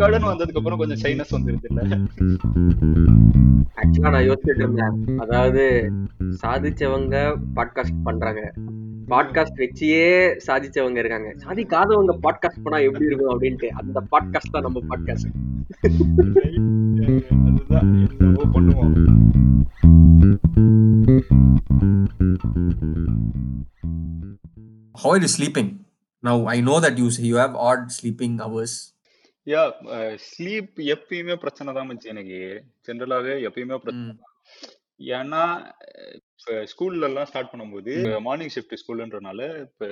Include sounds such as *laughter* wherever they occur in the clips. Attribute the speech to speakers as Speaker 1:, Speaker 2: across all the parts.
Speaker 1: ரெக்கார்டுன்னு வந்ததுக்கு அப்புறம் கொஞ்சம் சைனஸ் வந்துருது இல்ல?
Speaker 2: ஆக்சுவலா நான் யோசிச்சுட்டு இருந்தேன் அதாவது சாதிச்சவங்க பாட்காஸ்ட் பண்றாங்க. பாட்காஸ்ட் வச்சியே சாதிச்சவங்க இருக்காங்க. சாதிக்காதவங்க பாட்காஸ்ட் பண்ணா எப்படி இருக்கும் அப்படின்ட்டு. அந்த பாட்காஸ்ட் தான் நம்ம பாட்காஸ்ட்
Speaker 1: அதுதான் பண்ணுவோம்
Speaker 3: How are you sleeping? Now I know that you say you have odd sleeping hours.
Speaker 1: Yeah sleep எப்பயுமே பிரச்சனை தான் மச்சி எனக்கு. ஜென்ரலாவே எப்பயுமே பிரச்சனை தான். ஏன்னா இப்போ ஸ்கூல்ல எல்லாம் ஸ்டார்ட் பண்ணும்போது மார்னிங் ஷிஃப்ட் ஸ்கூல்ன்றனால இப்போ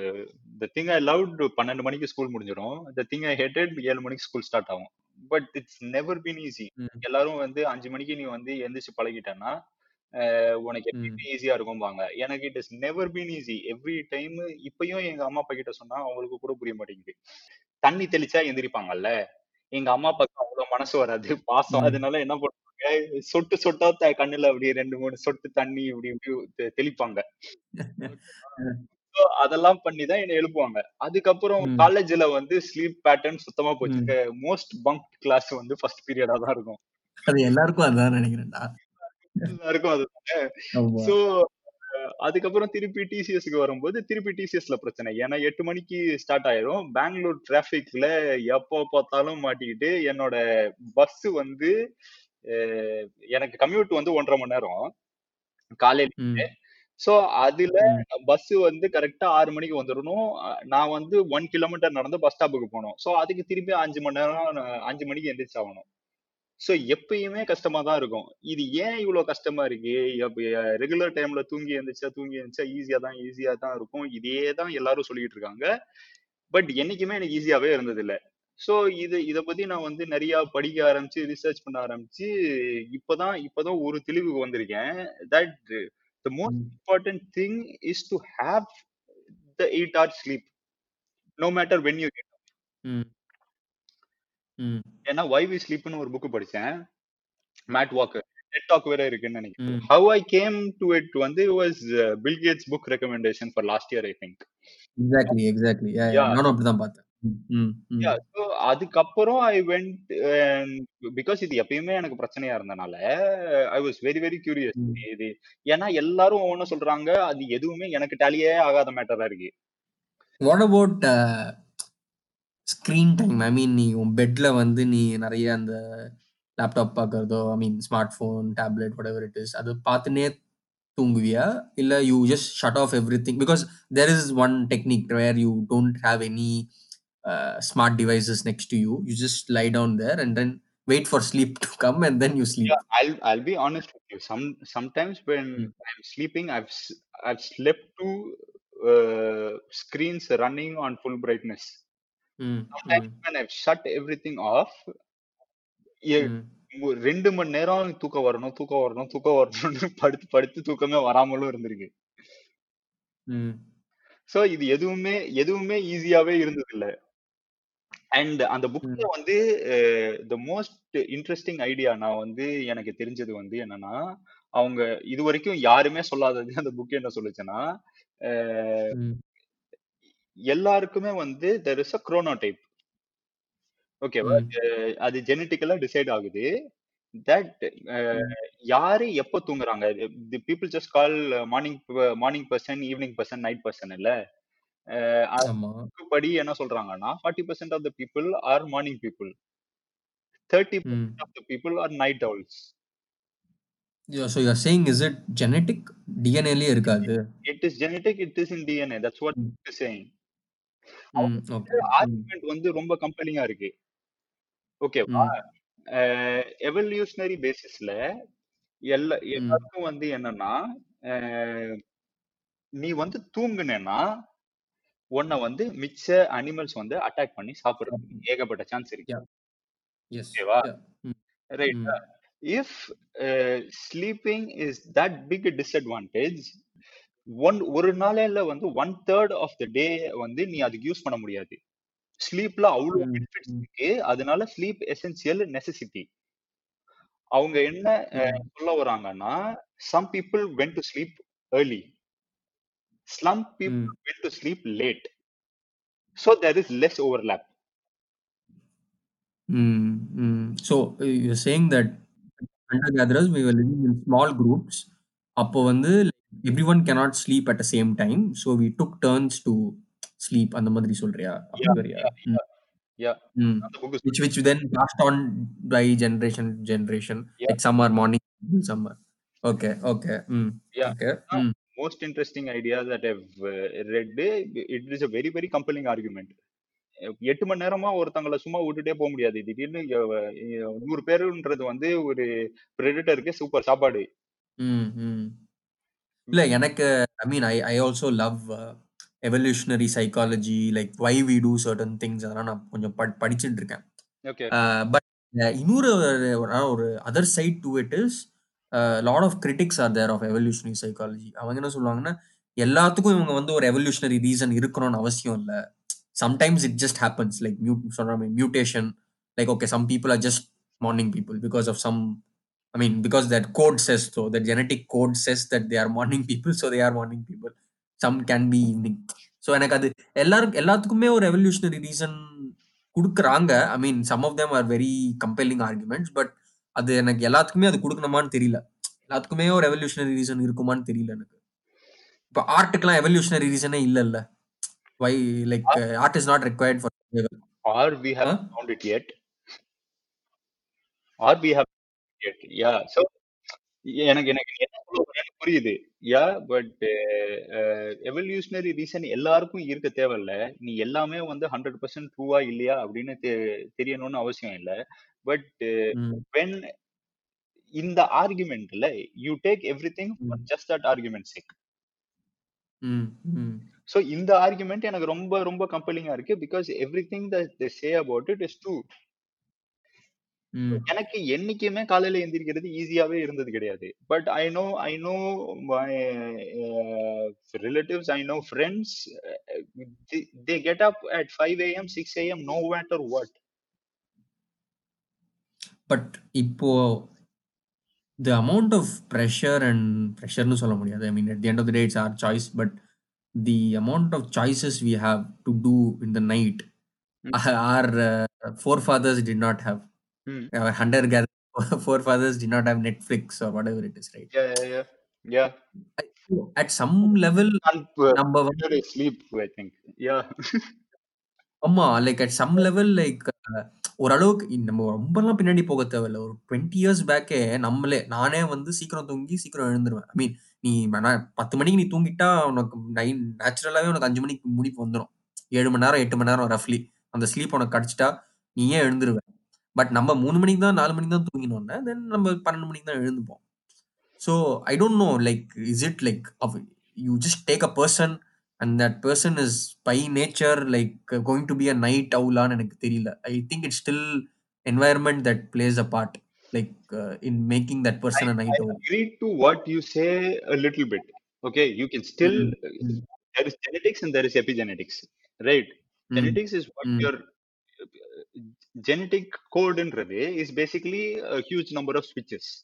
Speaker 1: த திங் ஐ லவ் பன்னெண்டு மணிக்கு ஸ்கூல் முடிஞ்சிடும். த திங் ஐ ஹேட்டட் ஏழு மணிக்கு ஸ்கூல் ஸ்டார்ட் ஆகும். But it's never been
Speaker 3: easy.
Speaker 1: எல்லாரும் வந்து அஞ்சு மணிக்கு நீ வந்து எந்திரிச்சு பழகிட்டேன்னா உனக்கு. எப்பயுமே ஈஸியா இருக்கும்பாங்க எனக்கு it is never been easy every time இப்பயும் எங்க அம்மா அப்பா கிட்ட சொன்னா அவங்களுக்கு கூட புரிய மாட்டேங்குது. தண்ணி தெளிச்சா எந்திரிப்பாங்கல்ல? எங்க அம்மா அப்பாவுக்கு அவ்வளவு மனசு வராது பாசம். அதனால என்ன பண்ணுவாங்க சொட்டு சொட்டா கண்ணுல அப்படியே ரெண்டு மூணு சொட்டு தண்ணி இப்படி இப்படி தெளிப்பாங்க *laughs* அதெல்லாம் பண்ணி தான் என்ன எழுப்புவாங்க அதுக்கப்புறம். காலேஜ்ல வந்து ஸ்லீப் பேட்டர்ன் சுத்தமா போச்சு. மோஸ்ட் பங்க் கிளாஸ் வந்து ஃபர்ஸ்ட் பீரியடா தான் இருக்கும்
Speaker 3: அது எல்லாருக்கும் அதான் நினைக்கிறேன்டா
Speaker 1: எல்லாருக்கும் அது. சோ அதுக்கப்புறம் திருப்பி டிசிஎஸ்க்கு வரும்போது திருப்பி டிசிஎஸ்ல பிரச்சனை. ஏன்னா எட்டு மணிக்கு ஸ்டார்ட் ஆயிரும். பெங்களூர் டிராபிக்ல எப்போ பார்த்தாலும் மாட்டிக்கிட்டு என்னோட பஸ் வந்து எனக்கு கம்யூட் வந்து ஒன்றரை மணி நேரம். காலையில. சோ அதுல. பஸ் வந்து கரெக்டா ஆறு மணிக்கு வந்துடணும். நான் வந்து ஒன் கிலோமீட்டர் நடந்து பஸ் ஸ்டாப்புக்கு போகணும். சோ அதுக்கு திருப்பி அஞ்சு மணி நேரம் அஞ்சு மணிக்கு எந்திரிச்சு ஆகணும். சோ எப்பயுமே கஷ்டமா தான் இருக்கும். இது ஏன் இவ்வளவு கஷ்டமா இருக்கு? ரெகுலர் டைம்ல தூங்கி எழுந்திரிச்சா தூங்கி எழுந்திரிச்சா ஈஸியா தான் ஈஸியா தான் இருக்கும். இதே தான் எல்லாரும் சொல்லிட்டு இருக்காங்க. பட் என்னைக்குமே எனக்கு ஈஸியாவே இருந்தது இல்ல. சோ இது இத பத்தி நான் வந்து நிறைய படிக்க ஆரம்பிச்சு ரிசர்ச் பண்ண ஆரம்பிச்சு இப்பதான் இப்பதான் ஒரு தெளிவுக்கு வந்திருக்கேன். That the
Speaker 3: most.
Speaker 1: Important thing is to have the eight hours sleep no matter when you
Speaker 3: get hmm.
Speaker 1: ஏன்னா வை வி ஸ்லீப்னு ஒரு புக் படிச்சேன் மேட் வாக்கர் நெட் டாக் வேற இருக்குன்னு நினைக்கிறேன்
Speaker 3: ம்.
Speaker 1: How I came to it வந்து was Bill Gates book recommendation for last year I think
Speaker 3: Exactly, exactly. Yeah, yeah.
Speaker 1: Yeah.
Speaker 3: நானும் அப்படிதான் பார்த்தேன். ம்.
Speaker 1: யா அதுக்கப்புறம் ஐ வெண்ட் பிகாஸ் இது எப்பயுமே எனக்கு பிரச்சனையா இருந்தனால I was very very curious
Speaker 3: hmm.
Speaker 1: இது ஏன்னா எல்லாரும் ஒவ்வொன்றும் சொல்றாங்க அது எதுவுமே எனக்கு டேலியே ஆகாத மேட்டரா இருக்கு
Speaker 3: What about uh, screen time? I mean, நீ உன் பெட்ல வந்து நீ நிறைய அந்த laptop பார்க்கறதோ I mean smart phone tablet whatever it is அது பார்த்துனே தூங்குவியா இல்ல you just shut off everything because there is one technique where you don't have any smart devices next to you you just lie down there and then wait for sleep to come and then you sleep
Speaker 1: Yeah, I'll I'll be honest with you. Some sometimes when
Speaker 3: Mm.
Speaker 1: I'm sleeping, I've s- I've slept to uh, screens running on full brightness. Hmm shut everything off, எ-
Speaker 3: hmm.
Speaker 1: மணி நேரம் தூக்கம் வரணும் தூக்கம் வரணும் தூக்கம் வரணும்னு *laughs* படுத்து படுத்து தூக்கமே வராமலும் இருந்திருக்கு.
Speaker 3: ம்.
Speaker 1: சோ இது எதுவுமே எதுவுமே ஈஸியாவே இருந்தது இல்ல அண்ட் அந்த புக்ல
Speaker 3: ம்.
Speaker 1: வந்து த மோஸ்ட் இன்ட்ரெஸ்டிங் ஐடியா நான் வந்து எனக்கு தெரிஞ்சது வந்து என்னன்னா அவங்க இது வரைக்கும் யாருமே சொல்லாதது அந்த புக் என்ன சொல்லுச்சுன்னா
Speaker 3: ம்.
Speaker 1: எல்லாருக்குமே வந்து தெர் இஸ் அ குரோனோடைப் ஓகேவா அது ஜெனட்டிக்கலா டிசைட் ஆகுது. தட் யாரு எப்போ தூங்குறாங்க? The people just call morning morning person evening person night person இல்ல? படி என்ன சொல்றாங்கன்னா forty percent of the people are morning people
Speaker 3: thirty
Speaker 1: percent of the people are night owls.
Speaker 3: Yeah, so you're saying is it genetic டிஎன்ஏலயே இருக்காது?
Speaker 1: It is genetic it is in DNA that's what
Speaker 3: hmm.
Speaker 1: Saying
Speaker 3: hmm okay hmm.
Speaker 1: Argument வந்து ரொம்ப கம்பெலிங்கா இருக்கு. ஓகேவா
Speaker 3: ம்.
Speaker 1: Evolutionary பேசிஸ்ல எல்லா
Speaker 3: ம்.
Speaker 1: எல்லாருக்கும் வந்து என்னன்னா அஹ், நீ வந்து தூங்குனேன்னா உன்னை வந்து மிச்ச அனிமல்ஸ் வந்து அட்டாக் பண்ணி சாப்பிடுறதுக்கு ஏகப்பட்ட சான்ஸ் இருக்கு.
Speaker 3: யா எஸ்
Speaker 1: ஓகேவா yeah
Speaker 3: hmm.
Speaker 1: If sleeping is that big disadvantage one ஒரு நாளையில வந்து one third of the day வந்து நீ அதுக்கு யூஸ் பண்ண முடியாது. ஸ்லீப்ல அவ்வளவு
Speaker 3: ம்
Speaker 1: பெனிஃபிட்ஸ் இருக்கு. அதனால ஸ்லீப் எசென்சியல் நெசசிட்டி அவங்க என்ன சொல்ல வராங்கன்னா some people when to sleep
Speaker 3: early
Speaker 1: some people when to sleep late so there is
Speaker 3: less overlap. So uh, you're saying that hunter gatherers we were living in small groups. அப்போ வந்து everyone cannot sleep at the same time. So we took turns to sleep அந்த மாதிரி சொல்றியா அப்படி
Speaker 1: Yeah,
Speaker 3: வரியா
Speaker 1: yeah,
Speaker 3: ம்,
Speaker 1: yeah, yeah.
Speaker 3: ம்.
Speaker 1: அந்த book is
Speaker 3: which which then passed on by generation to generation
Speaker 1: yeah,
Speaker 3: like some are morning some are okay okay mm.
Speaker 1: yeah.
Speaker 3: okay
Speaker 1: Now,
Speaker 3: mm.
Speaker 1: most interesting idea that I've uh, read, it is a very, very compelling argument. எட்டு மணி நேரமா ஒருத்தங்கள சும்மா விட்டுட்டே போக முடியாது திடீர்னு நூறு பேருன்றது வந்து ஒரு பிரெடிட்டருக்கு சூப்பர் சாப்பாடு
Speaker 3: Mm, mm. இல்ல எனக்கு I mean I I also love evolutionary psychology like why we do certain things அதெல்லாம் நான் கொஞ்சம் படி படிச்சுட்டு இருக்கேன் பட் இன்னொரு ஒரு- ஒரு other side to it is lot of critics are there of evolutionary psychology அவங்க என்ன சொல்லுவாங்கன்னா எல்லாத்துக்கும் இவங்க வந்து ஒரு எவல்யூஷனரி ரீசன் இருக்கணும்னு அவசியம் இல்லை. Sometimes it just happens like mu சொல்ற mutation like okay some people are just morning people because of some I mean, because that code says so, the genetic code says that they are morning people, so they are morning people. Some can be evening. So எனக்கு அது எல்லாருக்கும் எல்லாத்துக்குமே ஒரு evolutionary reason கொடுக்குறாங்க. I mean some of them are very compelling arguments but அது எனக்கு எல்லாத்துக்குமே அது கொடுக்கணுமான்னு தெரியல. எல்லாத்துக்குமே ஒரு எவல்யூஷனரி ரீசன் இருக்குமான்னு தெரியல எனக்கு. இப்போ ஆர்ட்டுக்கெல்லாம் எவல்யூஷனரி ரீசனே இல்லைல்ல. Why like art is not required for
Speaker 1: or we have found it yet. Or we have yeah so எனக்கு எனக்கு என்ன சொல்ல புரியுது. யா பட் எவல்யூஷனரி ரீசன் எல்லாருக்கும் இருக்க தேவையில்ல. நீ எல்லாமே வந்து ஹண்ட்ரட் பர்சன்ட் ட்ரூவா இல்லையா? அப்படின்னு தெ- தெரியணும்னு அவசியம் இல்ல. பட் வென் இந்த ஆர்குமெண்ட்ல you take everything just that argument sake so இந்த ஆர்குமெண்ட் எனக்கு ரொம்ப ரொம்ப கம்பெலிங்கா இருக்கு. Because everything they say about it is true எனக்கு என்னைக்குமே காலையில எந்திரிக்கிறது ஈஸியாவே இருந்தது கிடையாது but I know I know my relatives I know friends they get up at five AM six AM no matter what
Speaker 3: but இப்போ the amount of pressure and pressureனு சொல்ல முடியாது I mean at the end of the day it's our choice but the amount of choices we have to do in the night
Speaker 1: Hmm.
Speaker 3: our uh, forefathers did not have
Speaker 1: Hmm.
Speaker 3: Our hunter gatherer *laughs* forefathers did not have netflix or whatever it is right
Speaker 1: Yeah, yeah, yeah. Yeah.
Speaker 3: At some level
Speaker 1: And uh,
Speaker 3: நம்ம வந்து
Speaker 1: better is sleep, I think. Yeah. *laughs*
Speaker 3: ஆமா like at some level like ஓரளவுக்கு நம்ம ரொம்பலாம் பின்னாடி போக தேவையில்ல ஒரு டுவெண்ட்டி இயர்ஸ் பேக்கே நம்மளே நானே வந்து சீக்கிரம் தூங்கி சீக்கிரம் எழுந்துருவேன் ஐ மீன் நீ பத்து மணிக்கு நீ தூங்கிட்டா உனக்கு நைன் நேச்சுரலாகவே உனக்கு அஞ்சு மணிக்கு முடிப்பு வந்துடும் ஏழு மணி நேரம் எட்டு மணி நேரம் ரஃப்லி அந்த ஸ்லீப் உனக்கு கிடைச்சிட்டா நீயே எழுந்துருவேன் பட் நம்ம மூணு மணிக்கு தான் நாலு மணிக்கு தான் தூங்கினோம்னா தென் நம்ம பன்னெண்டு மணிக்கு தான் எழுந்துப்போம். So I don't know like is it like you just take a person and that person is by nature like going to be a night அவுலான்னு எனக்கு தெரியல. I think it still environment that plays a part like in
Speaker 1: making
Speaker 3: that person
Speaker 1: a
Speaker 3: night owl
Speaker 1: agree to what you say a little bit. Okay, you can still, there is genetics and there is epigenetics, right? Genetics is what your uh, genetic code in Relay is basically a huge number of switches.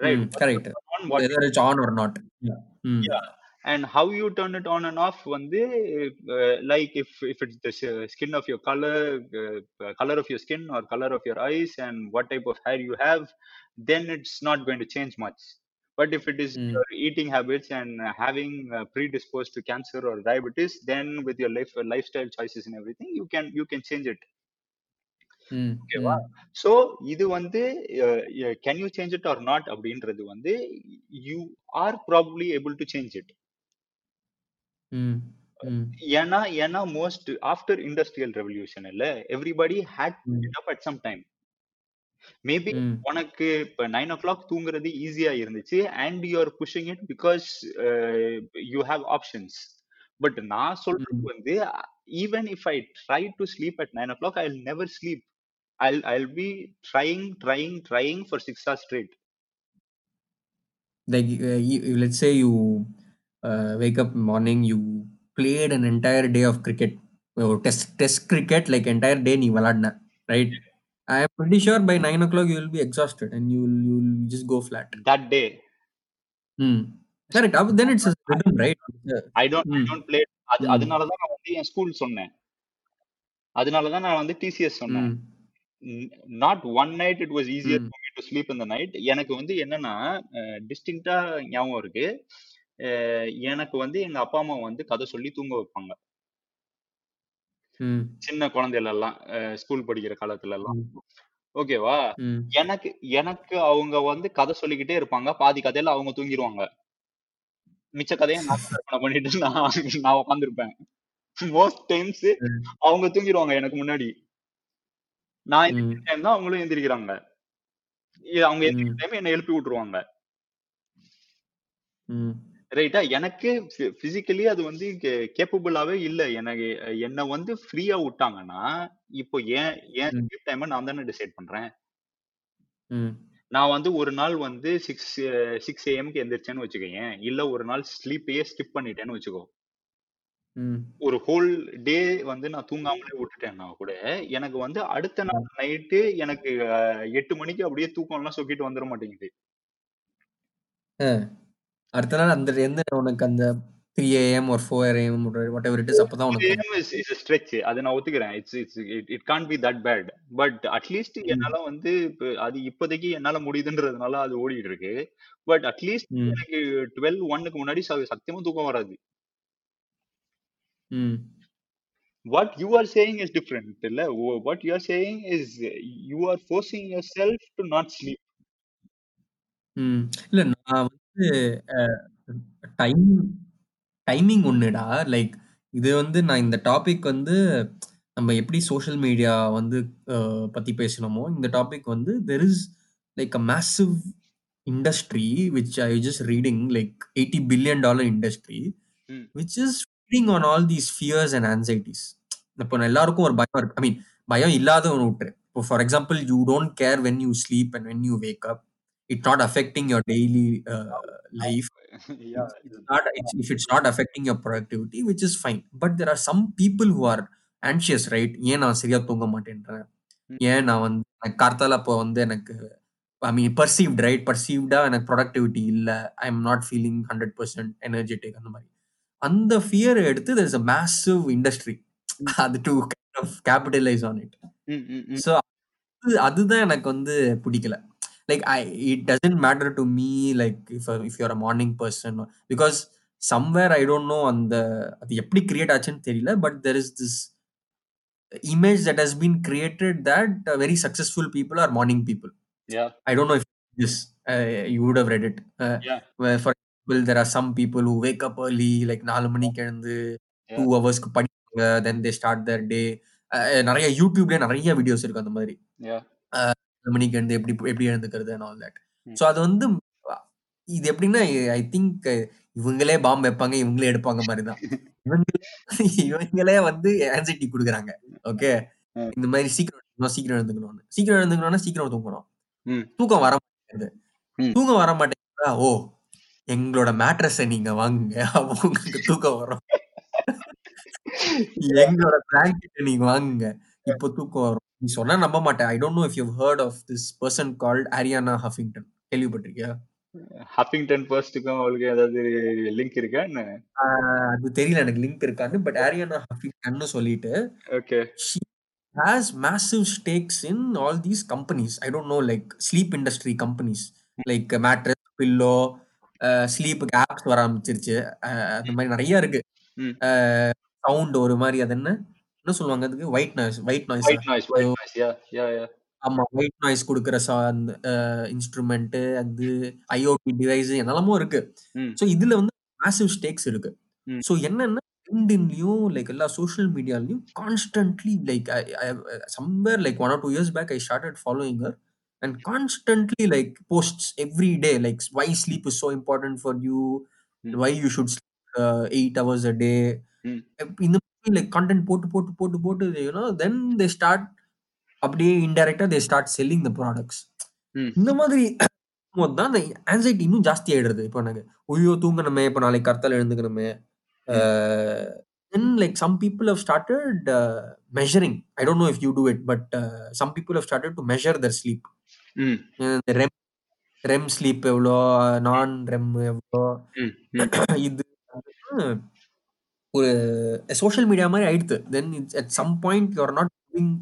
Speaker 1: Right?
Speaker 3: Mm,
Speaker 1: correct. On, Whether
Speaker 3: it's, on or not. Yeah. Mm.
Speaker 1: yeah. And how you turn it on and off one day, uh, like if, if it's the skin of your color, uh, color of your skin or color of your eyes and what type of hair you have, then it's not going to change much. But if it is mm. your eating habits and having uh, predisposed to cancer or diabetes, then with your life, lifestyle choices and everything, you can you can change it ஓகேவா? So இது வந்து can you change it or not அப்படின்றது வந்து you are probably able to change it ஏன்னா ஏன்னா most after industrial revolution இல்ல everybody had get up at some time maybe உனக்கு இப்ப நைன் ஓ கிளாக் தூங்குறது ஈஸியா இருந்துச்சு and you are pushing it because you have options but நான் சொல்றது வந்து even if I try to sleep at nine o'clock I never sleep I'll I'll be trying, trying, trying for six hours straight.
Speaker 3: Like uh, you, let's say you uh, wake up morning, you played an entire day of cricket, or test test cricket, like entire day நீ விளையாடின, right? I'm pretty sure by nine o'clock you will be exhausted and you will you will just go flat.
Speaker 1: That day.
Speaker 3: Hmm. Correct. Then it's a rhythm, right?
Speaker 1: I don't I don't play. அது அதனால தான் நான் வந்து என் school சொன்னேன் அதனால தான் நான் வந்து டிசிஎஸ் சொன்னேன் Not one night it was
Speaker 3: easier.
Speaker 1: For me to sleep in the night எனக்கு வந்து என்னன்னா டிஸ்டிங்டா ஞாபகம் இருக்கு எனக்கு வந்து எங்க அப்பா அம்மா வந்து கதை சொல்லி தூங்க வைப்பாங்க. சின்ன குழந்தையில எல்லாம் ஸ்கூல் படிக்கிற காலத்துல எல்லாம். ஓகேவா. எனக்கு எனக்கு அவங்க வந்து கதை சொல்லிக்கிட்டே இருப்பாங்க பாதி கதையில அவங்க தூங்கிடுவாங்க மிச்ச கதையை நான் கற்பனை *laughs* பண்ணிட்டு நான் நான் உட்காந்துருப்பேன் மோஸ்ட் டைம்ஸ். அவங்க தூங்கிடுவாங்க எனக்கு முன்னாடி நான். எந்திரிக்கிற டைம் தான் அவங்களும் எந்திரிக்கிறாங்க அவங்க எந்திரிக்கிற. டைம் என்னை எழுப்பி விட்டுருவாங்க. ரைட்டா எனக்கு பிசிக்கலி அது வந்து கேப்பபிளாவே இல்ல எனக்கு என்ன வந்து ஃப்ரீயா விட்டாங்கன்னா இப்போ ஏன் ஏன். ஸ்லீப் டைமை நான் தானே டிசைட் பண்றேன். நான் வந்து ஒரு நாள் வந்து சிக்ஸ் சிக்ஸ் ஏஎம்க்கு எந்திரிச்சேன்னு வச்சுக்கோயேன் இல்ல ஒரு நாள் ஸ்லீப்பையே ஸ்கிப் பண்ணிட்டேன்னு வச்சுக்கோ. ஒரு ஹோல் டே வந்து நான் தூங்காமலே விட்டுட்டேன்னா கூட. எனக்கு வந்து அடுத்த நாள் நைட்டு எனக்கு எட்டு மணிக்கு அப்படியே தூக்கம் எல்லாம் சொக்கிட்டு வந்துட மாட்டேங்குது.
Speaker 3: அடுத்த நாள் அந்த எந்த உனக்கு அந்த த்ரீ ஏஎம் ஒரு four AM whatever it is அப்பதான் உனக்கு
Speaker 1: இஸ் ஸ்ட்ரெச் அதை நான் ஒத்துக்கிறேன். It's it's it can't be that bad but
Speaker 3: at least.
Speaker 1: என்னால வந்து அது இப்போதைக்கு என்னால முடியுதுன்றதுனால அது ஓடிட்டு இருக்கு. But at least. எனக்கு டுவெல் ஒன்னுக்கு முன்னாடி சத்தியமா தூக்கம் வராது.
Speaker 3: ம்.
Speaker 1: what you are saying is different இல்ல what you are saying is you are forcing yourself to not sleep
Speaker 3: ம். இல்ல நான் வந்து டைம் டைமிங் ஒண்ணுடா லைக் இது வந்து நான் இந்த டாபிக் வந்து நம்ம எப்படி சோஷியல் மீடியா வந்து பத்தி பேசணுமோ இந்த டாபிக் வந்து there is like a massive industry which I just reading like eighty billion dollar
Speaker 1: industry
Speaker 3: which is feeding on all these fears and anxieties இப்போ எல்லாருக்கும் ஒரு பயம் இருக்கு. ஐ மீன் பயம் இல்லாதவன் விட்டுரு. இப்போ for example you don't care when you sleep and when you wake up it
Speaker 1: not
Speaker 3: affecting your daily life if it's not affecting your productivity which is fine. But there are some people who are anxious right? ஏன் நான் சரியா தூங்க மாட்டேன்றேன்? ஏன் நான் வந்து கார்த்தால அப்போ வந்து எனக்கு ஐ மீன் பர்சீவ்ட் ரைட் பர்சீவ்டா எனக்கு ப்ரொடக்டிவிட்டி இல்லை. I am not feeling hundred percent energetic அந்த மாதிரி. அந்த ஃபியர் எடுத்து there is a massive industry.
Speaker 1: ம்,
Speaker 3: அது to kind of capitalize on it
Speaker 1: ம், ம், ம்.
Speaker 3: ஸோ அது அதுதான் எனக்கு வந்து பிடிக்கல. Like I it doesn't matter to me like if if you're a morning person because somewhere I don't know அந்த அது எப்படி கிரியேட் ஆச்சுன்னு தெரியல but there is this image that has been created that uh, very successful people are morning people.
Speaker 1: Yeah.
Speaker 3: I don't know if this uh, you would have example there are some people who wake up early like நாலு மணிக்கு எழுந்து two ஹவர்ஸ்க்கு படிப்பாங்க தென் they start தர் டே நிறைய யூடியூப்ல நிறைய videos இருக்கு அந்த மாதிரி. நாலு மணிக்கு எழுந்து எப்படி எப்படி எழுந்துக்கிறது அண்ட் ஆல் தட் ஸோ அது வந்து இது எப்படின்னா ஐ திங்க் இவங்களே பாம்பு வைப்பாங்க இவங்களே எடுப்பாங்க மாதிரி தான். இவங்களே இவங்களே வந்து ஆன்சைட்டி கொடுக்குறாங்க. ஓகே இந்த மாதிரி சீக்கிரம் சீக்கிரம் எழுந்துக்கணும்னு. சீக்கிரம் எழுந்துக்கணும்னா சீக்கிரம் தூங்கணும். தூக்கம் வர மாட்டேங்குது. தூக்கம் வர மாட்டேங்குதா ஓ எங்களோட மேட்ரஸை நீங்க வாங்குங்க. *laughs* அப்போ உங்களுக்கு தூக்கம் வரும். *laughs* எங்களோட பிளாங்கெட்டை நீங்க வாங்குங்க. இப்போ தூக்கம் வரும். நீ சொன்னா நம்ப மாட்டேன். I don't know if you heard of this person called Arianna Huffington கேள்விப்பட்டிருக்கியா?
Speaker 1: Huffington ஃபர்ஸ்ட்டுக்கும் அவளுக்கு ஏதாவது லிங்க் இருக்கா? என்ன?
Speaker 3: ஆஹ் அது தெரியல. எனக்கு லிங்க் இருக்கான்னு. பட் ஆரியானா ஹஃபிங்டன் சொல்லிட்டு okay has massive stakes in all these companies. I don't know, like sleep industry companies, like uh, mattress, pillow, sleep apps வர ஆரம்பிச்சிருச்சு. அந்த மாதிரி நிறைய இருக்கு. சவுண்ட் ஒரு மாதிரி அது என்ன? என்ன சொல்லுவாங்க அதுக்கு? ஒயிட் நாய்ஸ் ஒயிட் நாய்ஸா ஆமா ஒயிட் நாய்ஸ் கொடுக்குற அந்த இன்ஸ்ட்ருமெண்ட் அது ஐஓடி டிவைஸ் என்னெல்லாமோ இருக்கு. ஸோ இதுல வந்து மேசிவ் ஸ்டேக்ஸ் இருக்கு. ஸோ என்னன்னா லிங்க்டின்லயும் லைக் எல்லா social மீடியாலையும் constantly like somewhere like one or two years back I started following her like posts every day like why sleep is so important for you
Speaker 1: hmm
Speaker 3: why you should eight hours a day
Speaker 1: hmm
Speaker 3: இந்த மாதிரி like content போட்டு போட்டு போட்டு போட்டு you know then they start அப்படியே இன்டைரக்டா they start selling the
Speaker 1: products
Speaker 3: இந்த மாதிரி *coughs* போது தான் அந்த ஆன்சைட்டி இன்னும் ஜாஸ்தி ஆயிடுறது இப்போ எனக்கு ஐயோ தூங்கணுமே இப்போ நாளைக்கு கர்த்தால எழுந்துக்கணுமே. Then like some people have started measuring I don't know if you do it but some people have started to measure their sleep
Speaker 1: hmm.
Speaker 3: REM REM sleep எவ்வளோ நான் ரெம் எவ்வளோ
Speaker 1: ம் ம்.
Speaker 3: இது ஒரு சோஷியல் மீடியா மாதிரி ஆயிடுது. Then it's at some point you are not doing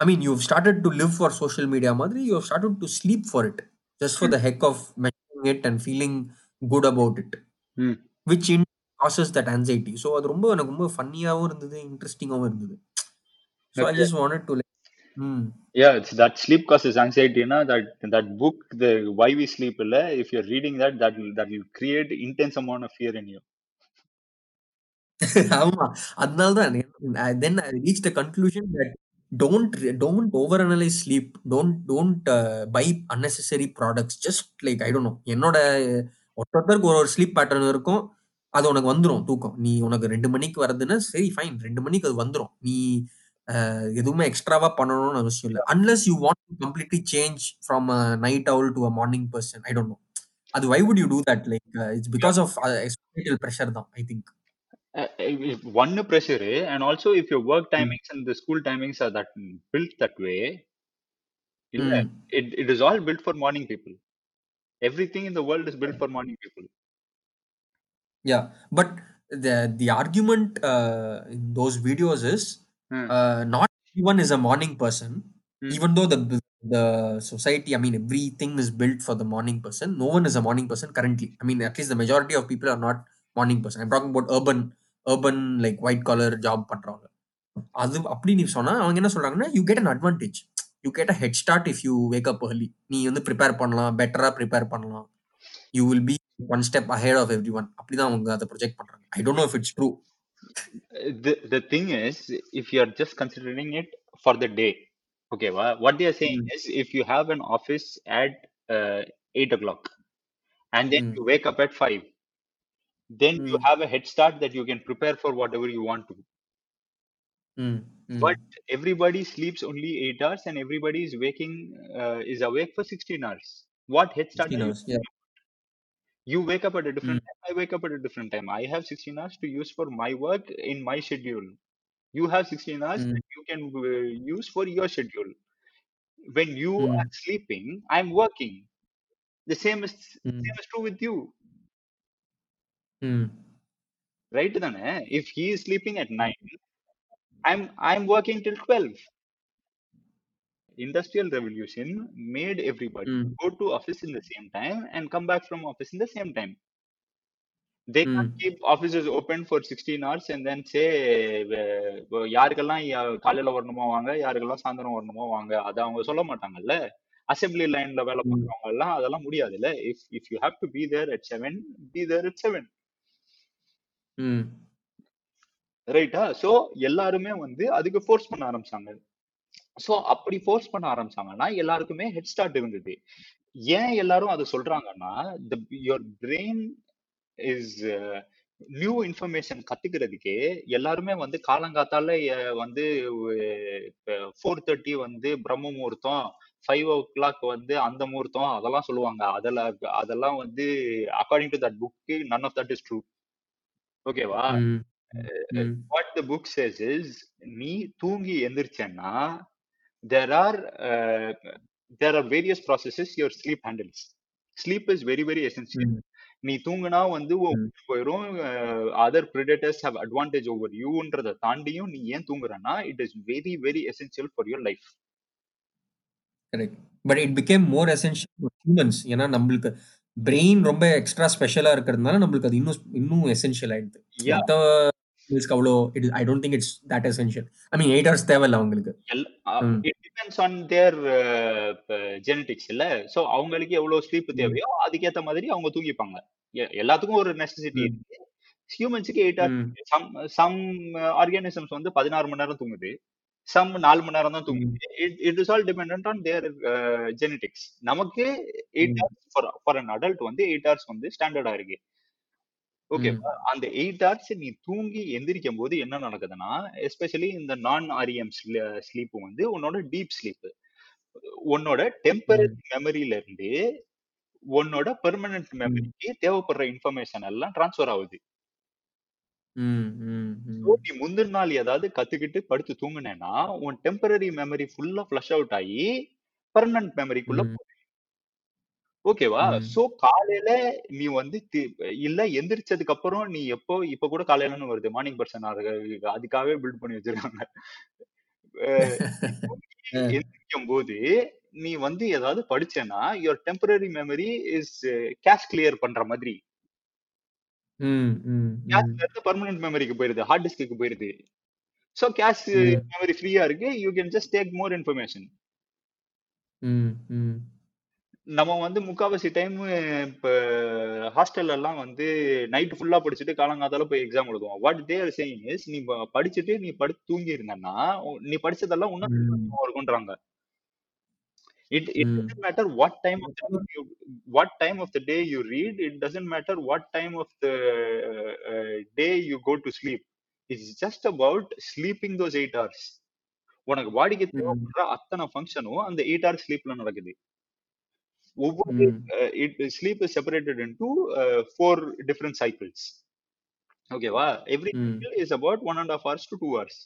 Speaker 3: I mean you started to live for social media மாதிரி you started to sleep for it just for the heck of measuring it and feeling good about it
Speaker 1: hmm.
Speaker 3: Which in causes that anxiety so அது ரொம்ப எனக்கு ரொம்ப ஃபன்னியாகவும் இருந்தது இன்ட்ரெஸ்டிங்காகவும் இருந்தது. So I just wanted to like hmm.
Speaker 1: Yeah, it's that sleep causes anxiety. Na? That that book, the Why We Sleep, illa, if you're reading that, that will that will create intense amount of fear in you. *laughs*
Speaker 3: ஆமா அதனால தான் then I reach the conclusion that don't don't overanalyse sleep don't don't buy unnecessary products just like I don't know என்னோட ஒருத்தருக்கு ஒரு ஒரு sleep pattern இருக்கும் அது உனக்கு வந்துடும் தூக்கம். நீ உனக்கு ரெண்டு மணிக்கு வருதுன்னா சரி ஃபைன் ரெண்டு மணிக்கு அது வந்துடும் நீ எதுவுமே எக்ஸ்ட்ராவா பண்ணணும்னு அவசியம் இல்லை unless you want to completely change from night owl to a morning person I don't know அது why would you do that like it's because of pressure தான் I think
Speaker 1: Uh, pressure, and also if your work
Speaker 3: Mm.
Speaker 1: timings and the school timings are that built that way, illa, it, it is all built for morning people. Everything in the world is built for morning people.
Speaker 3: Yeah, but the the argument uh, in those videos is
Speaker 1: Hmm.
Speaker 3: Uh, not everyone is a morning person.
Speaker 1: Hmm.
Speaker 3: Even though the the society, I mean, everything is built for the morning person. No one is a morning person currently. I mean, at least the majority of people are not morning person. I'm talking about urban, urban like white collar job பண்றவங்க. அது அப்படி நீ சொன்னா அவங்க என்ன சொல்றாங்கன்னா you get an advantage you get a head start if you wake up early நீ வந்து ப்ரிப்பேர் பண்ணலாம் பெட்டரா ப்ரிப்பேர் பண்ணலாம் you will be one step ahead of everyone அப்படிதான் அவங்க அதை ப்ரொஜெக்ட் பண்றாங்க I don't know if it's true
Speaker 1: Uh, The the thing is, if you are just considering it for the day, okay, wha- what they are saying is, if you have an office at uh, eight o'clock and then
Speaker 3: Mm.
Speaker 1: you wake up at five, then you
Speaker 3: Mm.
Speaker 1: have a head start that you can prepare for whatever you want to.
Speaker 3: ம்
Speaker 1: But everybody sleeps only eight hours and everybody is waking uh, is awake for 16 hours. What head start
Speaker 3: 16
Speaker 1: are you?
Speaker 3: hours yeah
Speaker 1: You wake up at a different
Speaker 3: Mm.
Speaker 1: time. I wake up at a different time. I have 16 hours to use for my work in my schedule. You have 16 hours
Speaker 3: Mm.
Speaker 1: that you can uh, use for your schedule. When you
Speaker 3: Mm.
Speaker 1: are sleeping, I'm working. The same is
Speaker 3: Mm.
Speaker 1: same is true with you,
Speaker 3: Mm.
Speaker 1: right? then If he is sleeping at nine, I'm I'm working till 12. Industrial revolution made everybody
Speaker 3: Mm.
Speaker 1: go to office in the same time and come back from office in the same time. They can't
Speaker 3: Mm.
Speaker 1: keep offices open for 16 hours and then say "வே- வே- யாருக்கெல்லாம் காலையில வரணுமோ வாங்க யாருக்கெல்லாம் சாயந்தரம் வரணுமோ வாங்க அதை அவங்க சொல்ல மாட்டாங்கல்ல அசெம்பிளி லைன்ல வேலை
Speaker 3: Mm.
Speaker 1: பார்க்கறவங்க எல்லாம் அதெல்லாம் முடியாதுல்ல if if you have to be there at seven be there at
Speaker 3: seven.
Speaker 1: ரைட்டா சோ எல்லாருமே வந்து அதுக்கு ஃபோர்ஸ் பண்ண ஆரம்பிச்சாங்க சோ அப்படி ஃபோர்ஸ் பண்ண ஆரம்பிச்சாங்கன்னா எல்லாருக்குமே ஹெட் ஸ்டார்ட் இருந்தது. ஏன் எல்லாரும் அதை சொல்றாங்கன்னா your brain is new information கத்துக்கிறதுக்கே எல்லாருமே வந்து காலங்காத்தால வந்து ஃபோர் தேர்ட்டி வந்து பிரம்ம முகூர்த்தம் ஃபைவ் ஓ கிளாக் வந்து அந்த முகூர்த்தம் அதெல்லாம் சொல்லுவாங்க. அதெல்லாம் அதெல்லாம் வந்து according to that book none of that is true ஓகேவா. What the book says is நீ தூங்கி எந்திரிச்சேன்னா there are uh, there are various processes your sleep handles. Sleep is very very essential.
Speaker 3: Mm.
Speaker 1: நீ தூங்குனா வந்து போயிரும் other predators have advantage over youன்றத தாண்டியும் நீ ஏன் தூங்குறன்னா it is very very essential for your life
Speaker 3: correct but it became more essential humans ஏன்னா நம்மளுக்கு பிரெயின் ரொம்ப எக்ஸ்ட்ரா ஸ்பெஷலா இருக்கிறதுனால நம்மளுக்கு அது இன்னும் இன்னும் எசென்ஷியல் ஆயிடுது. மற்ற அவ்வளோ it I don't think it's that essential I mean eight hours தேவையில்ல அவங்களுக்கு.
Speaker 1: It depends on their genetics இல்ல. சோ அவங்களுக்கு எவ்வளவு ஸ்லீப் தேவையோ அதுக்கேத்த மாதிரி அவங்க தூங்கிப்பாங்க. எல்லாத்துக்கும் ஒரு நெசசிட்டி இருக்கு. ஹியூமன்ஸுக்கு eight
Speaker 3: hours
Speaker 1: some some organisms வந்து பதினாறு மணி நேரம் தூங்குது. சம் நாலு மணி நேரம் தான் தூங்குது. It it is all depend on their genetics நமக்கு
Speaker 3: eight
Speaker 1: hours for for an adult வந்து எயிட் ஹவர்ஸ் வந்து ஸ்டாண்டர்டா இருக்கு.
Speaker 3: ம்.
Speaker 1: ஓகேவா அந்த எயிட் ஹவர்ஸ் நீ தூங்கி எந்திரிக்கும் போது என்ன நடக்குதுன்னா எஸ்பெஷலி இந்த நான் ஆர்இஎம் ஸ்லீப் வந்து உன்னோட டீப் ஸ்லீப் உன்னோட
Speaker 3: ம்.
Speaker 1: டெம்பரரி மெமரியில இருந்து உன்னோட பெர்மனன்ட்
Speaker 3: ம்.
Speaker 1: மெமரிக்கு தேவைப்படுற இன்ஃபர்மேஷன் எல்லாம் ட்ரான்ஸ்ஃபர் ஆகுது.
Speaker 3: ம் ம்
Speaker 1: ஸோ
Speaker 3: ம்
Speaker 1: நீ முந்தின நாள் ஏதாவது கத்துக்கிட்டு படுத்து தூங்குனேன்னா உன் டெம்பரரி மெமரி ஃபுல்லா ஃப்ளஷ் அவுட் ஆகி பெர்மனன்ட் மெமரிக்குள்ள
Speaker 3: ம்.
Speaker 1: ஓகேவா? சோ காலையில நீ வந்து தி- இல்ல எந்திரிச்சதுக்கு அப்புறம் நீ எப்போ இப்ப கூட காலையிலன்னு வருது. மார்னிங் பர்சன் அதுக்காகவே பில்ட் பண்ணி வச்சிருக்காங்க. அஹ் நீ *laughs* தூங்கி எந்திரிக்கும் போது நீ வந்து ஏதாவது படிச்சேன்னா your temporary memory is cache clear பண்ற மாதிரி.
Speaker 3: ம் ம்
Speaker 1: கேஷ்ல இருந்து பர்மனன்ட் மெமரிக்கு போயிருது. ஹார்ட் டிஸ்க்கு போயிருது. சோ கேஷ்
Speaker 3: ம்.
Speaker 1: மெமரி ஃப்ரீயா இருக்கு. You can just take more information
Speaker 3: ம் ம்.
Speaker 1: நம்ம வந்து முக்காவாசி டைம் இப்ப ஹாஸ்டல்ல எல்லாம் வந்து நைட் ஃபுல்லா படிச்சுட்டு காலங்காத்தால போய் எக்ஸாம் எழுதுவோம். What they are saying is நீ படிச்சுட்டு நீ படுத்து தூங்கி இருந்தன்னா நீ படிச்சதெல்லாம் இன்னும்
Speaker 3: ம்.
Speaker 1: ஞாபகம் இருக்கும்ன்றாங்க it it
Speaker 3: ம்.
Speaker 1: doesn't matter what time of the day you what time of the day you read it doesn't matter what time of the uh, uh, day you go to sleep. It's just about sleeping those eight hours. உனக்கு பாடிக்கு தேவைப்படுற அத்தனை ஃபங்க்ஷனும் அந்த eight hours ஸ்லீப்ல நடக்குது. ஒவ்வொரு it sleep is separated into four different cycles ஓகேவா? Every cycle is about one and half hours to two
Speaker 3: hours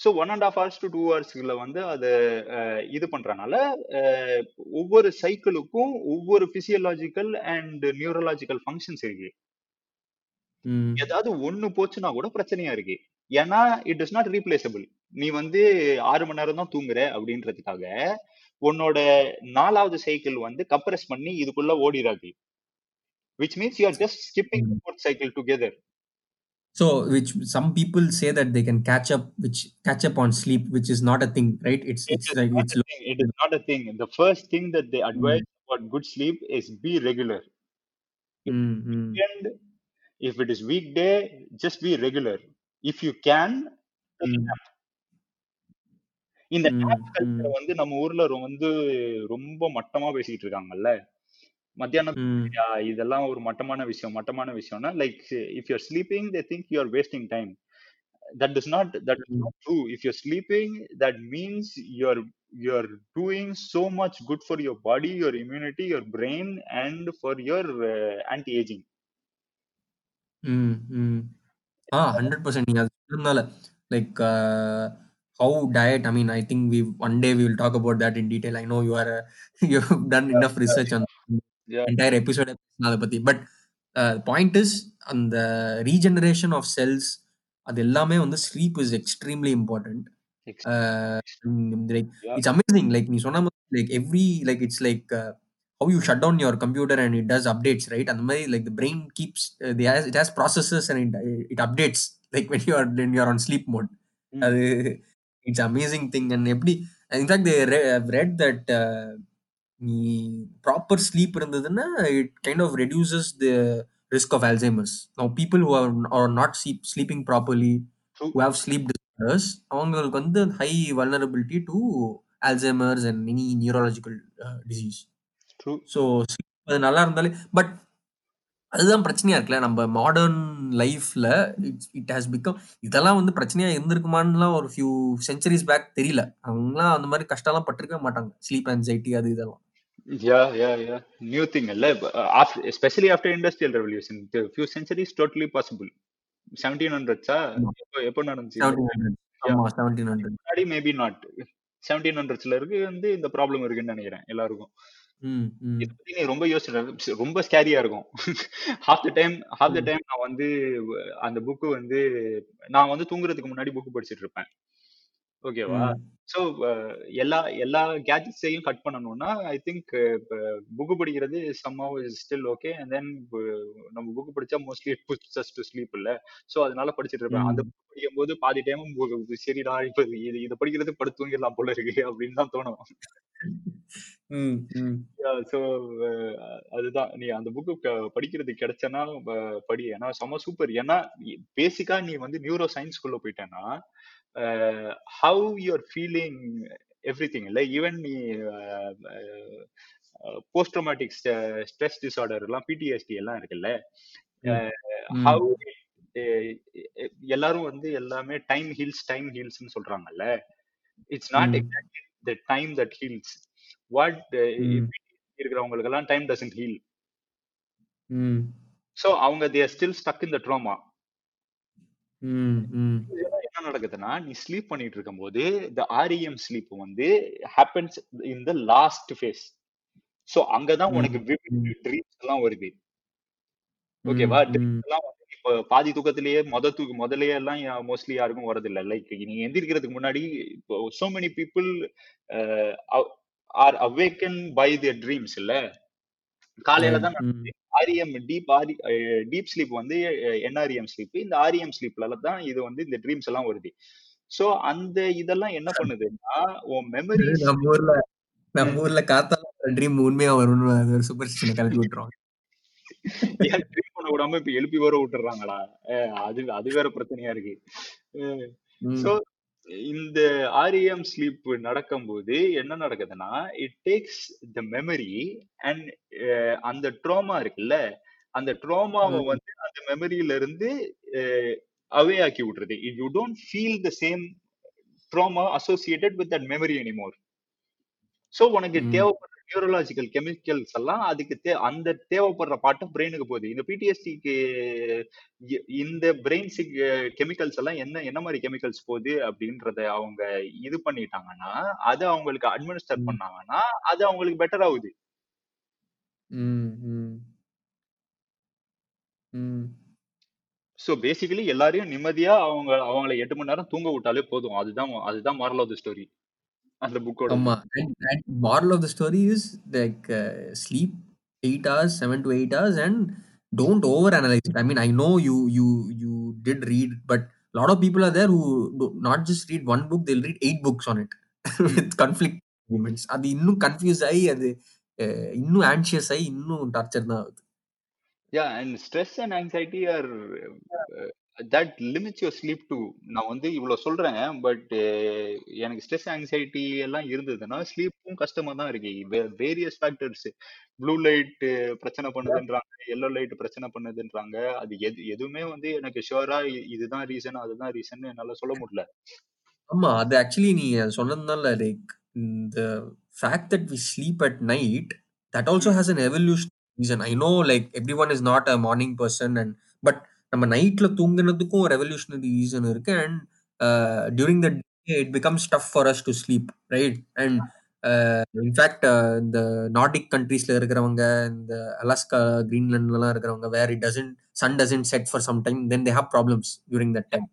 Speaker 1: so one and half hours to two ஹவர்ஸ்ல வந்து அது இது பண்றனால ஒவ்வொரு சைக்கிளுக்கும் ஒவ்வொரு பிசியலாஜிக்கல் அண்ட் நியூரலாஜிக்கல் ஃபங்க்ஷன்ஸ் இருக்கு. ஏதாவது ஒண்ணு போச்சுன்னா கூட பிரச்சனையா இருக்கு. ஏன்னா இட் இஸ் நாட் ரீப்ளேசபிள் நீ வந்து ஆறு மணி நேரம் தான் தூங்குற அப்படின்றதுக்காக உன்னோட நாலாவது சைக்கிள் வந்து கம்ப்ரஸ் பண்ணி இதுக்குள்ள ஓடிடாது which means you are just
Speaker 3: skipping
Speaker 1: fourth cycle together
Speaker 3: So, which some people say that they can catch up, which catch up on sleep, which is not a thing, right? It's
Speaker 1: It
Speaker 3: it's
Speaker 1: is
Speaker 3: like
Speaker 1: not
Speaker 3: it's
Speaker 1: a
Speaker 3: low.
Speaker 1: thing. It is not a thing. The first thing that they
Speaker 3: Mm,
Speaker 1: advise about good sleep is be regular. If
Speaker 3: mm, mm,
Speaker 1: it is weekday, just be regular. If you can,
Speaker 3: mm.
Speaker 1: இந்த
Speaker 3: mm, mm,
Speaker 1: வந்து நம்ம ஊர்ல வந்து ரொம்ப மட்டமா பேசிட்டு இருக்காங்கல்ல மத்தியானம்
Speaker 3: mm?
Speaker 1: இதெல்லாம் ஒரு மட்டமான விஷயம் மட்டமான விஷயம்னா like if you're sleeping they think you are wasting time that does not that is
Speaker 3: mm,
Speaker 1: not true if you're sleeping that means you're you're doing so much good for your body your immunity your brain and for your uh, anti-aging
Speaker 3: mm, mm. Ah, hundred percent. நீங்க அது uh, how diet. I mean, I think we one day we will talk about that in detail. I know you are *laughs* a, you've done
Speaker 1: yeah
Speaker 3: enough research on
Speaker 1: yeah.
Speaker 3: Entire episode அதை பத்தி but point is அந்த regeneration of cells அது எல்லாமே வந்து sleep is extremely important like
Speaker 1: yeah.
Speaker 3: It's amazing like நீ சொன்ன மாதிரி like every like it's like how you shut down your computer and it does updates right அந்த மாதிரி like the brain keeps it has processes and it updates like when you are when you are on sleep mode
Speaker 1: mm.
Speaker 3: அது it's amazing thing and எப்படி in fact read that நீ proper sleep இருந்ததுன்னா it kind of reduces the risk of Alzheimer's no people who are not sleep sleeping
Speaker 1: properly
Speaker 3: who have sleep disorders அவங்களுக்கு வந்து high vulnerability to Alzheimer's and many neurological disease
Speaker 1: true.
Speaker 3: So அது நல்லா இருந்தாலே but அதுதான் பிரச்சனையா இருக்குல்ல. நம்ம modern லைஃப்ல இட்ஸ் இட் ஹாஸ் பிகம் இதெல்லாம் வந்து பிரச்சனையா இருந்திருக்குமான்னுலாம் ஒரு ஃபியூ சென்ச்சுரிஸ் பேக் தெரியல. அவங்களாம் அந்த மாதிரி கஷ்டம்லாம் பட்டிருக்க மாட்டாங்க. ஸ்லீப் anxiety அது இதெல்லாம்.
Speaker 1: Yeah yeah yeah. New thing அல்ல uh, after, especially after industrial revolution the few centuries totally possible. 1700s ஆ?
Speaker 3: ஆமா.
Speaker 1: எப்போ எப்போ நடந்துச்சு?
Speaker 3: Seventeen
Speaker 1: seventeen maybe not seventeen ஹண்ட்ரட்ஸ்ல இருக்கு வந்து இந்த ப்ராப்ளம் இருக்குன்னு நினைக்கிறேன் எல்லாருக்கும்.
Speaker 3: ம் ம்.
Speaker 1: இதை பத்தி நீ ரொம்ப யோசிச்சு ரொம்ப ஸ்கேரியா இருக்கும். Half the time half the
Speaker 3: hmm.
Speaker 1: Time நான் வந்து அந்த புக்கு வந்து நான் வந்து தூங்குறதுக்கு முன்னாடி புக் படிச்சிட்டு இருப்பேன். ஓகேவா?
Speaker 3: ம்.
Speaker 1: ஸோ எல்லா எல்லா கேஜெட்ஸையும் கட் பண்ணணும்னா ஐ திங்க் புக்கு படிக்கிறது sum of is still okay and then நம்ம புக்கு படிச்சா mostly it us to sleep இல்ல. ஸோ அதனால படிச்சிட்டு இருப்பேன். அந்த புக் படிக்கும் போது பாதி டைம் சரிடா இப்ப இது இதை படிக்கிறது படுத்து தூங்கிடலாம் போல இருக்கு அப்படின்னு தான் தோணும். ஸோ அதுதான். நீ அந்த புக்கு படிக்கிறது கிடைச்சனா படி. ஏன்னா செம சூப்பர் ஏன்னா பேசிக்கா நீ வந்து நியூரோ சயின்ஸ்குள்ள போயிட்டேன்னா how you're feeling everything இல்லை ஈவன் நீ போஸ்ட் ட்ரோமேட்டிக் ஸ்ட்ரெஸ் டிசார்டர் எல்லாம் பிடிஎஸ்டி எல்லாம் இருக்குல்ல?
Speaker 3: ம். ம்.
Speaker 1: ஹவு எல்லாரும் வந்து எல்லாமே டைம் ஹீல்ஸ் டைம் ஹீல்ஸ்னு சொல்றாங்கல்ல?
Speaker 3: It's
Speaker 1: not exactly the time that heals
Speaker 3: what
Speaker 1: இருக்கிறவங்களுக்கு எல்லாம் டைம் டசன்ட் ஹீல் ஸோ அவங்க they're still stuck
Speaker 3: in the
Speaker 1: trauma நடக்குதுன்னா நீ ஸ்லீப் பண்ணிட்டு இருக்கும்போது இந்த ஆர்இஎம் ஸ்லீப் வந்து happens in the last phase so அங்கதான் உனக்கு ட்ரீம்ஸ் எல்லாம் வருது. ஓகேவா ட்ரீம்ஸ் எல்லாம் இப்போ பாதி தூக்கத்திலேயே மொத தூக்கு முதல்லயே எல்லாம் மோஸ்ட்லி யாருக்கும் வரதில்ல லைக் நீங்க எந்திரிக்கிறதுக்கு முன்னாடி இப்போ so many people are awaken by their dreams இல்ல? காலையில தான் ஆர்இஎம் டீப் ஆரி டீப் ஸ்லீப் வந்து என்ஆர்இஎம் ஸ்லீப் இந்த ஆர்இஎம் ஸ்லீப்ல தான் இது வந்து இந்த ட்ரீம்ஸ் எல்லாம் வருது. சோ அந்த இதெல்லாம் என்ன பண்ணுதுன்னா உன் மெமரிஸ்
Speaker 3: நம்ம ஊர்ல நம்ம ஊர்ல காத்தால ட்ரீம் உண்மையா வரும்னு அது ஒரு சூப்பர்ஸ்டிஷனை கிளப்பி விட்டுருவாங்க
Speaker 1: ட்ரீம் பண்ண விடாம இப்ப எழுப்பி வர விட்டுறாங்கடா அஹ் அது அது வேற பிரச்சனையா இருக்கு. சோ இந்த ஆர்இஎம் ஸ்லீப் நடக்கும்போது என்ன நடக்குதுன்னா it takes the memory and அந்த ட்ரோமா இருக்குல்ல அந்த ட்ரோமாவை வந்து அந்த மெமரியில இருந்து அவே ஆக்கி விட்டுருது. You don't feel the same trauma associated with that memory anymore so உனக்கு தேவைப்படுற நியூரலாஜிக்கல் கெமிக்கல்ஸ் எல்லாம் அதுக்கு தே அந்த தேவைப்படுற பாட்டம் பிரெயினுக்கு போகுது. இந்த பிடிஎஸ்டிக்கு இந்த பிரெயின் கெமிக்கல்ஸ் எல்லாம் என்ன என்ன மாதிரி கெமிக்கல்ஸ் போகுது அப்படின்றத அவங்க இது பண்ணிட்டாங்கன்னா அதை அவங்களுக்கு அட்மினிஸ்டர் பண்ணாங்கன்னா அது அவங்களுக்கு பெட்டர் ஆகுது. ஸோ பேசிக்கலி எல்லாரையும் நிம்மதியா அவங்க அவங்கள எட்டு மணி நேரம் தூங்க விட்டாலே போதும். அதுதான் அதுதான் மாரல் ஆஃப் த ஸ்டோரி அந்த புக்கோட
Speaker 3: ஆமா and, and moral of the story is like uh, sleep eight hours seven to eight hours and don't over analyze it i mean i know you you you did read but a lot of people are there who do not just read one book they'll read eight books on it with conflict arguments அது இன்னும் confuse ஆகி அது இன்னும் anxious ஆகி இன்னும் torture தான் ஆகுது
Speaker 1: yeah and stress and anxiety are that limits your sleep too நான் வந்து இவ்வளோ சொல்கிறேன் பட் uh, எனக்கு ஸ்ட்ரெஸ் ஆங்ஸைட்டி எல்லாம் இருந்ததுன்னா ஸ்லீப்பும் கஷ்டமா தான் இருக்கு வேரியஸ் ஃபேக்டர்ஸ் ப்ளூ லைட் பிரச்சனை பண்ணுதுன்றாங்க எல்லோ லைட் பிரச்சனை பண்ணுதுன்றாங்க. அது எது எதுவுமே வந்து எனக்கு ஷுவரா இதுதான் ரீசன் அதுதான் ரீசன் என்னால சொல்ல முடியல.
Speaker 3: ஆமா அது ஆக்சுவலி நீ சொன்னதுனால லைக் இந்த fact that we sleep at night
Speaker 1: that
Speaker 3: also has an evolution reason I know like everyone is not a morning person and but நம்ம நைட்ல தூங்குனதுக்கும் ஒரு ரெவல்யூஷனரி ரீசன் இருக்கு. And during the day it becomes tough for us to sleep right and in fact இந்த Nordic கண்ட்ரீஸ்ல இருக்கிறவங்க இந்த Alaska கிரீன்லாண்ட்லாம் இருக்கிறவங்க where it doesn't sun doesn't set for some time then they have problems during that time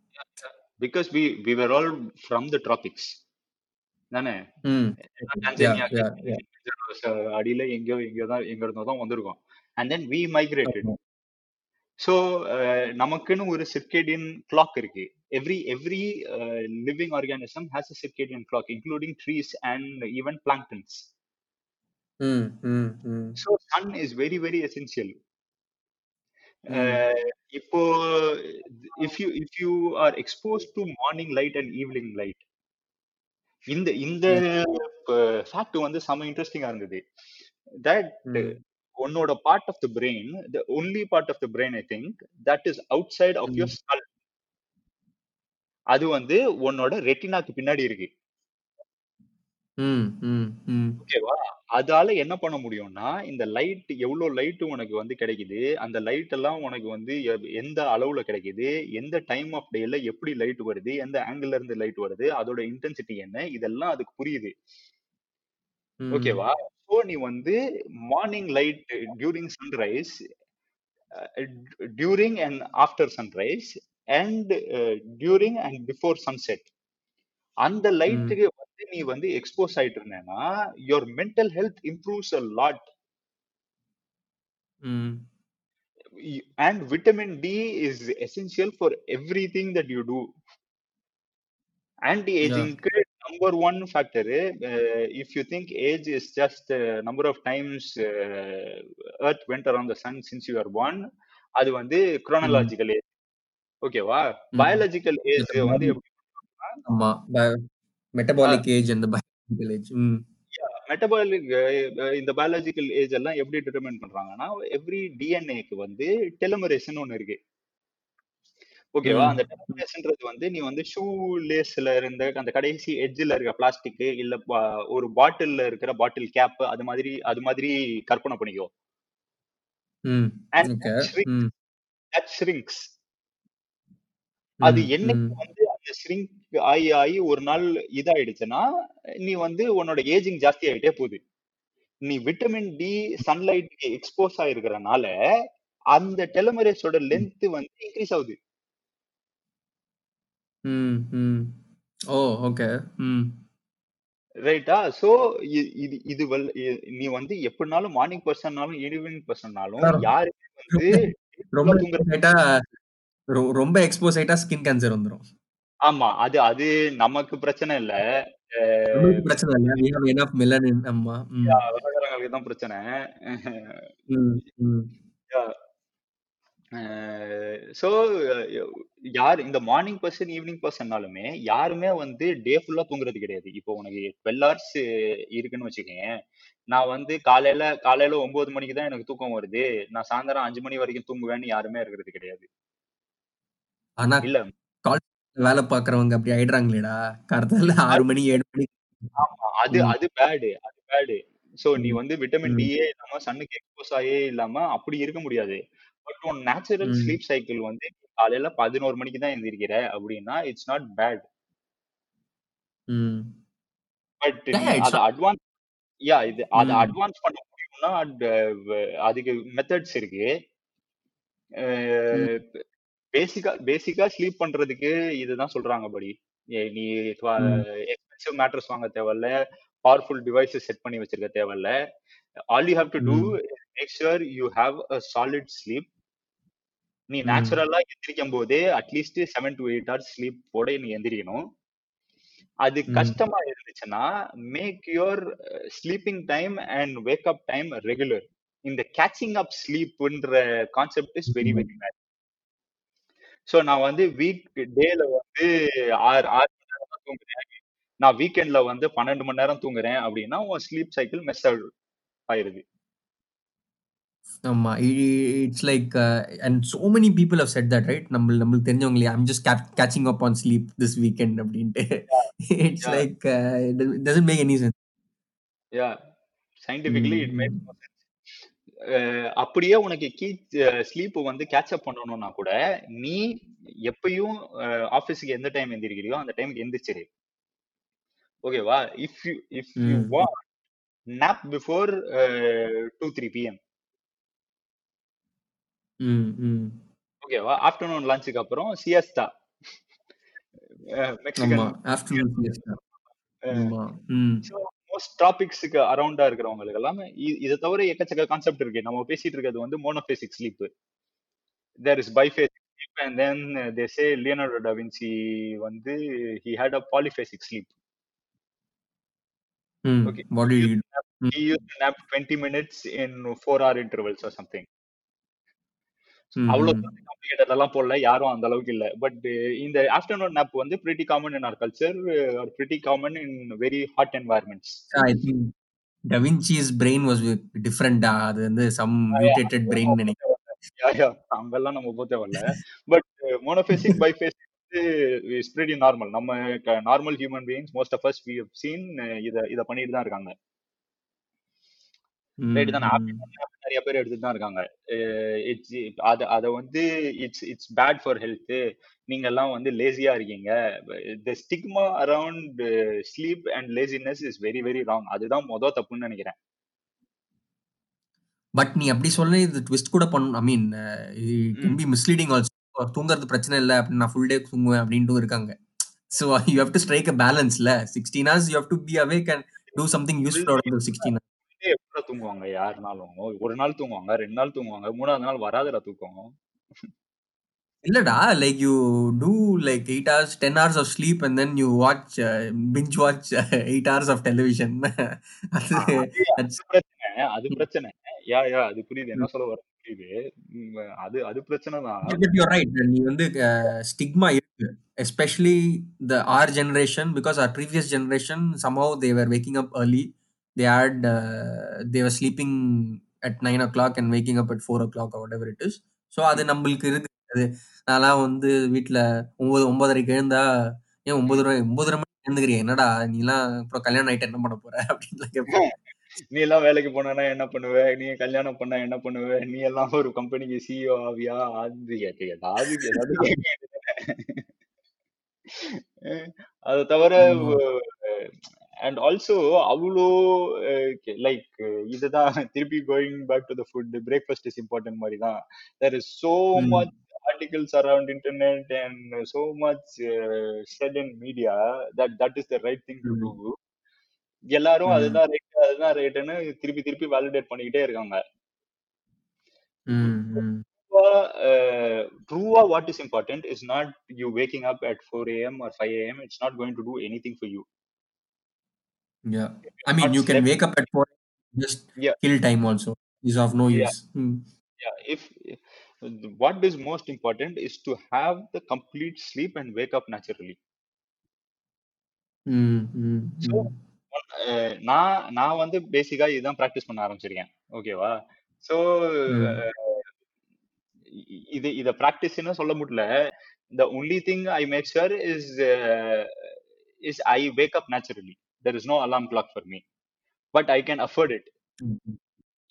Speaker 1: because we we were all from the tropics தானே? அடியில எங்கேயோ எங்கேயோ தான் எங்க இருந்தோ தான் வந்திருக்கோம். And then we migrated so நமக்குன்னு ஒரு சிர்கேடியன் கிளாக் இருக்கு. Every every living organism has a circadian clock including
Speaker 3: trees and even
Speaker 1: planktons so sun is very very
Speaker 3: essential
Speaker 1: இப்போ if you if you are expose to morning light and evening light இந்த இந்த fact வந்து செம இன்ட்ரெஸ்டிங்கா இருந்தது. That உன்னோட part of the brain the only part of the brain I think that is outside
Speaker 3: of
Speaker 1: your skull அது வந்து உன்னோட ரெட்டினாக்கு பின்னாடி இருக்கு. ஓகேவா அதால என்ன பண்ண முடியும்னா இந்த லைட் எவ்வளவு லைட் உனக்கு வந்து கிடைக்குது அந்த லைட் எல்லாம் உனக்கு வந்து எந்த அளவுல கிடைக்குது எந்த டைம் ஆஃப் டேல எப்படி லைட் வருது எந்த ஆங்கிள் இருந்து லைட் வருது அதோட இன்டென்சிட்டி என்ன இதெல்லாம் அதுக்கு புரியுது. ஓகேவா ஸோ நீ வந்து morning light during sunrise during and after sunrise and during and before sunset அந்த
Speaker 3: ம்.
Speaker 1: லைட்டுக்கு வந்து நீ வந்து எக்ஸ்போஸ் ஆயிட்டு இருந்தேன்னா your mental health improves a lot
Speaker 3: hmm.
Speaker 1: And vitamin D is essential for everything that you do.
Speaker 3: Yeah
Speaker 1: Anti-aging number one factor. Uh, if you think age is just uh, number of times uh, Earth went around the sun since you are born, அது வந்து chronological age. ஓகேவா age
Speaker 3: இந்த
Speaker 1: வந்து
Speaker 3: ஆமா metabolic age அந்த biological age
Speaker 1: metabolic இந்த biological age எல்லாம் எப்படி டிட்டர்மைன் பண்றாங்கன்னா எவ்ரி டிஎன்ஏக்கு வந்து டெலமரேஷன் ஒன்னு இருக்கு ஓகேவா அந்த டெலமரேஷன்றது வந்து நீ வந்து ஷூ லேஸ்ல இருந்த அந்த கடைசி எட்ஜ்ல இருக்க பிளாஸ்டிக் இல்ல ஒரு பாட்டில்ல இருக்கிற பாட்டில் கேப் அது மாதிரி அது மாதிரி கற்பனை பண்ணிக்கோ. ஷ்ரிங்க்ஸ் அது என்னைக்கு வந்து அந்த ஷ்ரிங்க் ஆகி ஆகி ஒரு நாள் இதாயிடுச்சுன்னா நீ வந்து உன்னோட ஏஜிங் ஜாஸ்தி ஆயிட்டே போகுது. நீ விட்டமின் டி சன்லைட்டுக்கு எக்ஸ்போஸ் ஆயிருக்கிறனால அந்த டெலமரேஸோட லென்த் வந்து இன்க்ரீஸ் ஆகுது.
Speaker 3: ம் ம். ஓ ஓகே. ம்.
Speaker 1: ரைட்டா? சோ இது இது வல்- இ- நீ வந்து எப்படினாலும் மார்னிங் பர்சன்னாலும் ஈவினிங் பர்சன்னாலும் யாருமே வந்து
Speaker 3: ரொம்ப *laughs* ஆயிட்டா ரொ- ரொம்ப எக்ஸ்போஸ் ஆயிட்டா ஸ்கின் கேன்சர் வந்துரும்.
Speaker 1: ஆமா அது அது நமக்கு பிரச்சனை இல்ல.
Speaker 3: நம்மளுக்கு பிரச்சனை இல்ல. ஆமா ம்.
Speaker 1: தான் பிரச்சனை.
Speaker 3: ம் ம்.
Speaker 1: ஸோ யார் இந்த மார்னிங் பர்சன் ஈவினிங் பர்சன்னாலுமே யாருமே வந்து டே ஃபுல்லா தூங்குறது கிடையாது. இப்போ உனக்கு டுவெல் ஹவர்ஸ் இருக்குன்னு வச்சுக்கோங்க நான் வந்து காலையில காலையில ஒன்பது மணிக்கு தான் எனக்கு தூக்கம் வருது. நான் சாயந்தரம் அஞ்சு மணி வரைக்கும் தூங்குவேன்னு யாருமே இருக்கிறது கிடையாது.
Speaker 3: ஆனா
Speaker 1: இல்ல.
Speaker 3: வேலை பாக்குறவங்க அப்படி ஆயிடுறாங்களேடா. காலத்தால ஆறு மணி ஏழு மணி.
Speaker 1: ஆமா அது அது பேடு அது பேடு சோ நீ வந்து விட்டமின் டியே இல்லாம சன்னுக்கு எக்ஸ்போஸ் ஆயே இல்லாம அப்படி இருக்க முடியாது. பட் உன் நேச்சுரல்
Speaker 3: ம்,
Speaker 1: ஸ்லீப் சைக்கிள் வந்து காலையில பதினோரு மணிக்கு தான் எந்திரிக்கிற அப்படின்னா it's not bad
Speaker 3: hmm.
Speaker 1: But நீ அதை அட்வான்ஸ் யா இது அதை
Speaker 3: ம்,
Speaker 1: அட்வான்ஸ் பண்ண முடியும்னா அது- அதுக்கு மெத்தட்ஸ் இருக்கு.
Speaker 3: ம்,
Speaker 1: பேசிக்கா பேசிக்கா ஸ்லீப் பண்றதுக்கு இதுதான் சொல்றாங்க படி. நீ
Speaker 3: ம்,
Speaker 1: எக்ஸ்பென்சிவ் மேட்ரஸ் வாங்க தேவையில்ல பவர்ஃபுல் டிவைசஸ் செட் பண்ணி வச்சிருக்க தேவையில்ல. All you have to do
Speaker 3: hmm,
Speaker 1: make sure you have a solid sleep நீ நேச்சுரலா எந்திரிக்கும் போதே at least seven to eight hours sleep போட நீ எந்திரிக்கணும். அது கஷ்டமா இருந்துச்சுன்னா make your sleeping time and wake up time regular இந்த catching up ஸ்லீப்ன்ற concept is
Speaker 3: very.
Speaker 1: Very bad so நான் வந்து வீக் டேல வந்து ஆறு ஆறு மணி நேரம் தான் தூங்குறேன். நான் வீக்கெண்ட்ல வந்து பன்னெண்டு மணி நேரம் தூங்குறேன் அப்படின்னா உன் ஸ்லீப் சைக்கிள் மெஸ் ஆயிருது
Speaker 3: ஆமா it's like and so many people have said that right நம்ம நம்மளுக்கு தெரிஞ்சவங்களே I'm just catching up on sleep this weekend அப்படின்ட்டு.
Speaker 1: It's.
Speaker 3: Like doesn't make any sense
Speaker 1: yeah scientifically it make அப்படியே உனக்கு கீ sleep வந்து catch up பண்ணணும்னா கூட நீ எப்பயும் ஆபீஸ்க்கு எந்த டைம் எந்திரிக்கிறியோ அந்த டைம்க்கு எந்திரிச்சிரு. ஓகேவா if you if you
Speaker 3: hmm.
Speaker 1: Want nap before two three PM
Speaker 3: hmm hmm.
Speaker 1: ஓகேவா ஆஃப்டர்நூன் லஞ்சுக்கு அப்புறம் சிஎஸ்டா
Speaker 3: ஆமா
Speaker 1: மெக்சிகன்
Speaker 3: ஆஃப்டர்நூன் சியஸ்டா ஆமா ம்.
Speaker 1: ஸோ மோஸ்ட் டாபிக்ஸுக்கு அரௌண்டா இருக்கிறவங்களுக்கு எல்லாமே இ- இதை தவிர எக்கச்சக்க கான்செப்ட் இருக்கு. நம்ம பேசிட்டு இருக்கிறது வந்து monophasic sleep there is biphasic sleep and then they say Leonardo da Vinci வந்து he had a polyphasic sleep
Speaker 3: hmm
Speaker 1: okay
Speaker 3: what do you hmm
Speaker 1: he used to nap 20 minutes in four hour intervals or something. அவ்வளவு complicated எல்லாம் போடல யாரும் அந்த அளவுக்கு இல்ல. But இந்த afternoon nap வந்து pretty common in our culture or pretty common in very hot environments.
Speaker 3: I think da Vinci's brain was different அது வந்து சம் மியூட்டேட்டட் பிரெயின் நினைக்கிறேன்.
Speaker 1: அங்கெல்லாம் நம்ம போத்தே வரல but monophasic biphasic is pretty normal நம்ம normal human beings most of us we seen இத இத பண்ணிட்டு தான் இருக்காங்க. நிறைய பேர் எடுத்துட்டு தான் இருக்காங்க. இட்ஸ் அத அத வந்து it's it's bad for health நீங்க எல்லாம் வந்து லேசியா இருக்கீங்க. The stigma around sleep and laziness is very very wrong அதுதான் மொத தப்புன்னு நினைக்கிறேன்.
Speaker 3: பட் நீ அப்படி சொல்ல இது ட்விஸ்ட் கூட பண்ண I mean
Speaker 1: can
Speaker 3: be misleading also தூங்குறது பிரச்சனை இல்லை அப்படின்னு நான் ஃபுல் டே தூங்குவேன் அப்படின்ட்டும் இருக்காங்க. So you have to strike a பேலன்ஸ்ல sixteen hours you have to be
Speaker 1: awake
Speaker 3: and do something full
Speaker 1: useful sixteen தூங்குவாங்க யாருனாலும். ஒரு நாள் தூங்குவாங்க ரெண்டு நாள் தூங்குவாங்க மூணாவது நாள் வராதுடா தூக்கம்.
Speaker 3: இல்லடா like you do like eight hours ten hours of sleep and then you watch binge watch eight hours of television அது
Speaker 1: பிரச்சனை அது பிரச்சனை. யா யா அது புரியுது. என்ன சொல்ல வர புரியுது. அது அது பிரச்சனை தான்.
Speaker 3: பட் ரைட் நீ வந்து ஸ்டிக்மா இருக்கு. Especially the our generation because our previous generation somehow they were waking up early. They had uh, they were sleeping at nine o'clock and waking up at four o'clock whatever it is. So அது நம்மளுக்கு இருக்கு அது நான்லாம் வந்து வீட்டில் ஒம்பது ஒன்பதரைக்கு எழுந்தா ஏன் ஒன்பது ஒன்பதரை மணி எழுந்துக்கிறியா? என்னடா நீலாம் அப்புறம் கல்யாணம் ஆயிட்டு என்ன பண்ண போற? அப்படின்லாம் கேட்பேன் *laughs*
Speaker 1: நீ எல்லாம் வேலைக்கு போனா என்ன பண்ணுவ? நீ கல்யாணம் பண்ணா என்ன பண்ணுவ? நீ எல்லாம் ஒரு கம்பெனிக்கு சிஇஓ ஆவியா? அது ஏதாவது *laughs* அதை தவிர. அண்ட் ஆல்சோ அவ்வளோ லைக் இதுதான் திருப்பி going back to the food breakfast is important மாதிரி தான் there is
Speaker 3: so.
Speaker 1: Much articles around internet and so much uh, said in media that that is the right thing to do எல்லாரும். அதுதான் right அதுதான் ரைட்னு திருப்பி திருப்பி validate பண்ணிக்கிட்டே இருக்காங்க
Speaker 3: ம். ம்.
Speaker 1: uh, true what is important is not you waking up at 4 a.m. or 5 a.m. It's not going to do anything for you.
Speaker 3: Yeah. I mean,
Speaker 1: not
Speaker 3: you can
Speaker 1: slept,
Speaker 3: wake up at 4 just
Speaker 1: yeah,
Speaker 3: kill time also. Is of no
Speaker 1: yeah,
Speaker 3: use. Hmm.
Speaker 1: yeah. If what is most important is to have the complete sleep and wake up naturally.
Speaker 3: Hmm. Hmm.
Speaker 1: So
Speaker 3: Hmm.
Speaker 1: நான் நான் வந்து பேசிக்கா இதுதான் practice பண்ண ஆரம்பிச்சிருக்கேன் ஓகேவா so
Speaker 3: Hmm.
Speaker 1: இது இத ப்ராக்டிஸ்னு சொல்ல முடியல the only thing i make sure is uh, is i wake up naturally there is no alarm clock for me but i can afford it
Speaker 3: Hmm.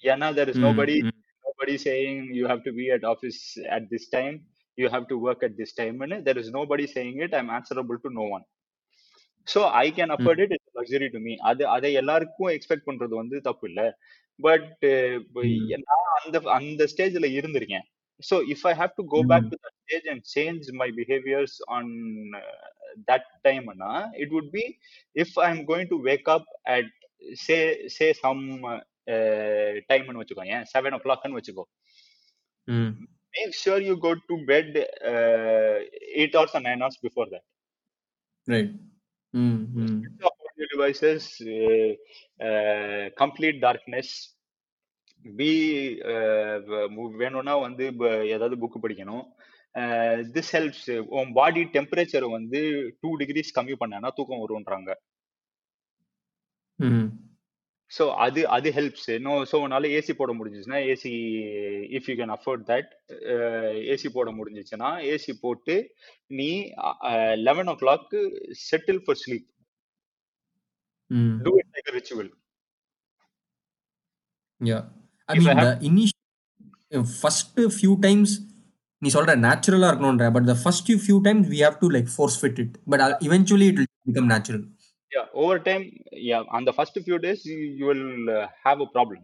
Speaker 1: yeah now there is
Speaker 3: Hmm.
Speaker 1: nobody
Speaker 3: Hmm.
Speaker 1: nobody saying you have to be at office at this time you have to work at this time and there is nobody saying it i'm answerable to no one so I can
Speaker 3: Hmm.
Speaker 1: Afford it it's luxury to me அது அதை எல்லாருக்கும் expect பண்றது வந்து தப்பு இல்ல but
Speaker 3: Hmm.
Speaker 1: நான் அந்த அந்த ஸ்டேஜ்ல இருந்திருக்கேன் so if i have to go mm.
Speaker 3: back
Speaker 1: to that stage and change my behaviors on uh, that time na, it would be if i'm going to wake up at say say some uh, time and what you go
Speaker 3: yeah
Speaker 1: seven o'clock and what you go make sure you go to bed uh,
Speaker 3: eight hours or
Speaker 1: nine hours before that right mm-hmm. devices uh, uh, complete darkness be வேணும்னா வந்து ஏதாவது book படிக்கணும் this helps உன் body temperature வந்து two degrees கம்மி பண்ணனா தூக்கம் வரும்ன்றாங்க
Speaker 3: Hmm.
Speaker 1: So அது அது ஹெல்ப்ஸ் இன்னும் ஸோ உன்னால ஏசி போட முடிஞ்சிச்சுன்னா AC if you can afford that AC போட முடிஞ்சிச்சுன்னா ஏசி போட்டு நீ eleven o'clock settle for
Speaker 3: sleep.
Speaker 1: Do it like ritual
Speaker 3: Yeah. I
Speaker 1: if I
Speaker 3: mean,
Speaker 1: have
Speaker 3: the initial first few times நீ சொல்ற நேச்சுரலா இருக்கணும்ன்ற but the first few few times we have to like force fit it but uh, eventually it will become natural
Speaker 1: yeah over time yeah on the first few days you, you will uh, have a problem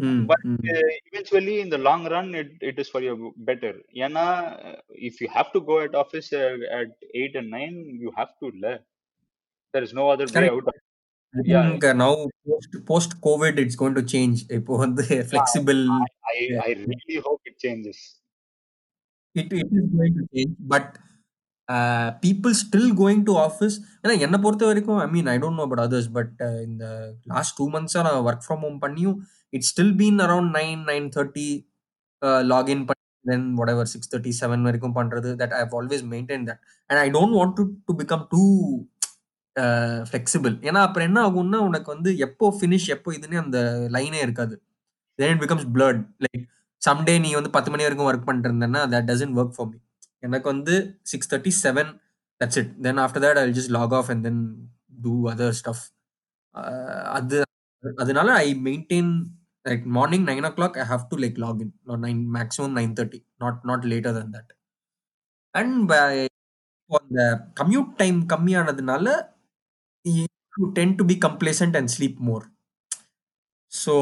Speaker 3: Hmm.
Speaker 1: but
Speaker 3: Hmm.
Speaker 1: uh, eventually in the long run it, it is for your better ஏன்னா uh, if you have to go at office uh, at 8 and 9 you have to le. there is no other way
Speaker 3: Correct.
Speaker 1: out of
Speaker 3: I
Speaker 1: yeah
Speaker 3: think uh, now post post COVID it's going to change. இப்போ வந்து *laughs* flexible
Speaker 1: I, I really hope it changes.
Speaker 3: It, it is going to change but uh, people still going to office. ஏன்னா என்னை பொறுத்த வரைக்கும் I mean I don't know about others but இந்த last two மந்த்ஸாக நான் work from home பண்ணியும் it's still been around nine nine thirty login பண்ணி then whatever six thirty seven வரைக்கும் பண்ணுறது that I have always maintain that and I don't want to to become too flexible ஏன்னா அப்புறம் என்ன ஆகும்னா உனக்கு வந்து எப்போ ஃபினிஷ் எப்போ இதுன்னு அந்த லைனே இருக்காது. Then it becomes blurred. Like someday நீ வந்து பத்து மணி வரைக்கும் ஒர்க் பண்ணிட்டு இருந்தேன்னா that doesn't work for me எனக்கு வந்து six thirty seven that's it then after that I just log off and then do other stuff அது அதனால I maintain like morning nine o'clock I have to like log in nine maximum nine thirty not not later than that and அந்த commute time கம்மியானதுனால You tend to be complacent and sleep more So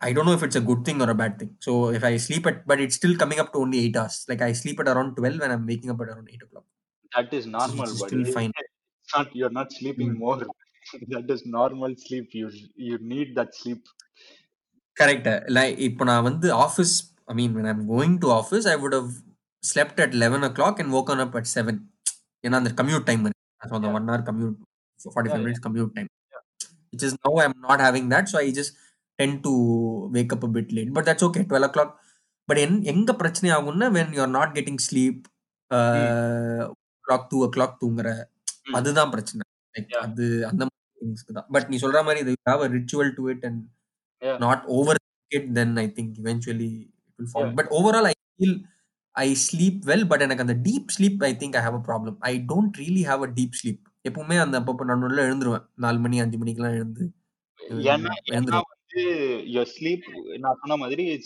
Speaker 3: I don't know if it's a good thing or a bad thing. So if I sleep at, but it's still coming up to only eight hours. Like I sleep at around twelve and I'm waking up at around eight o'clock.
Speaker 1: that is
Speaker 3: Which
Speaker 1: normal
Speaker 3: is
Speaker 1: buddy
Speaker 3: still fine.
Speaker 1: it's not you're not sleeping
Speaker 3: Mm.
Speaker 1: more *laughs* that is normal sleep you you need that sleep
Speaker 3: Correct. Like இப்போ நான் வந்து office I mean when I'm going to office I would have slept at 11 o'clock and woken up at 7 ஏன்னா அந்த commute time so அந்த
Speaker 1: yeah
Speaker 3: one hour commute
Speaker 1: Yeah
Speaker 3: five
Speaker 1: yeah
Speaker 3: minutes commute time
Speaker 1: yeah
Speaker 3: which is now I'm not having that. So I just tend to wake up a bit late. But that's okay, 12 o'clock. But என் எங்க பிரச்சனை ஆகும்னா not getting sleep,
Speaker 1: mm.
Speaker 3: uh, o'clock, two o'clock தூங்குற. அதுதான் பிரச்சனை like அது அந்த மாதிரி திங்ஸ்க்கு தான் பட் நீ சொல்ற மாதிரி இது have a ritual to it
Speaker 1: and
Speaker 3: not over it then I think eventually it will fall
Speaker 1: yeah
Speaker 3: but overall I feel I sleep well but எனக்கு அந்த deep sleep I think I have a problem I don't really have a deep sleep எப்பவுமே அந்த அப்பப்போ நடுவில் எழுந்துருவேன். நாலு மணி அஞ்சு மணிக்கெல்லாம் எழுந்து எழுந்துருவேன்.
Speaker 1: வந்து your sleep நான் சொன்ன மாதிரி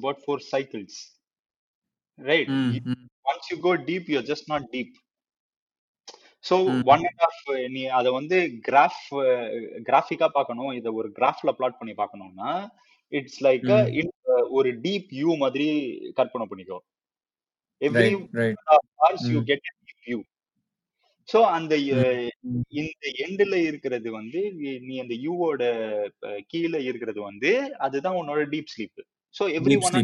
Speaker 1: four cycles. Right?
Speaker 3: ம்
Speaker 1: You-
Speaker 3: ம்.
Speaker 1: once you go deep you're just not deep.
Speaker 3: So.
Speaker 1: On and off நீ அதை வந்து கிராஃப் கிராஃபிக்கா பார்க்கணும். இதை ஒரு கிராஃப்ல பிளாட் பண்ணி பார்க்கணும்னா இட்ஸ் லைக். ஒரு டீப் வியூ மாதிரி கற்பனை பண்ணிக்கோ.
Speaker 3: Every right
Speaker 1: right hours
Speaker 3: you
Speaker 1: get deep view so அந்த இந்த எண்டுல இருக்கிறது வந்து நீ- அந்த யூவோட கீழே இருக்கிறது வந்து அதுதான் உன்னோட deep
Speaker 3: sleep so
Speaker 1: every
Speaker 3: one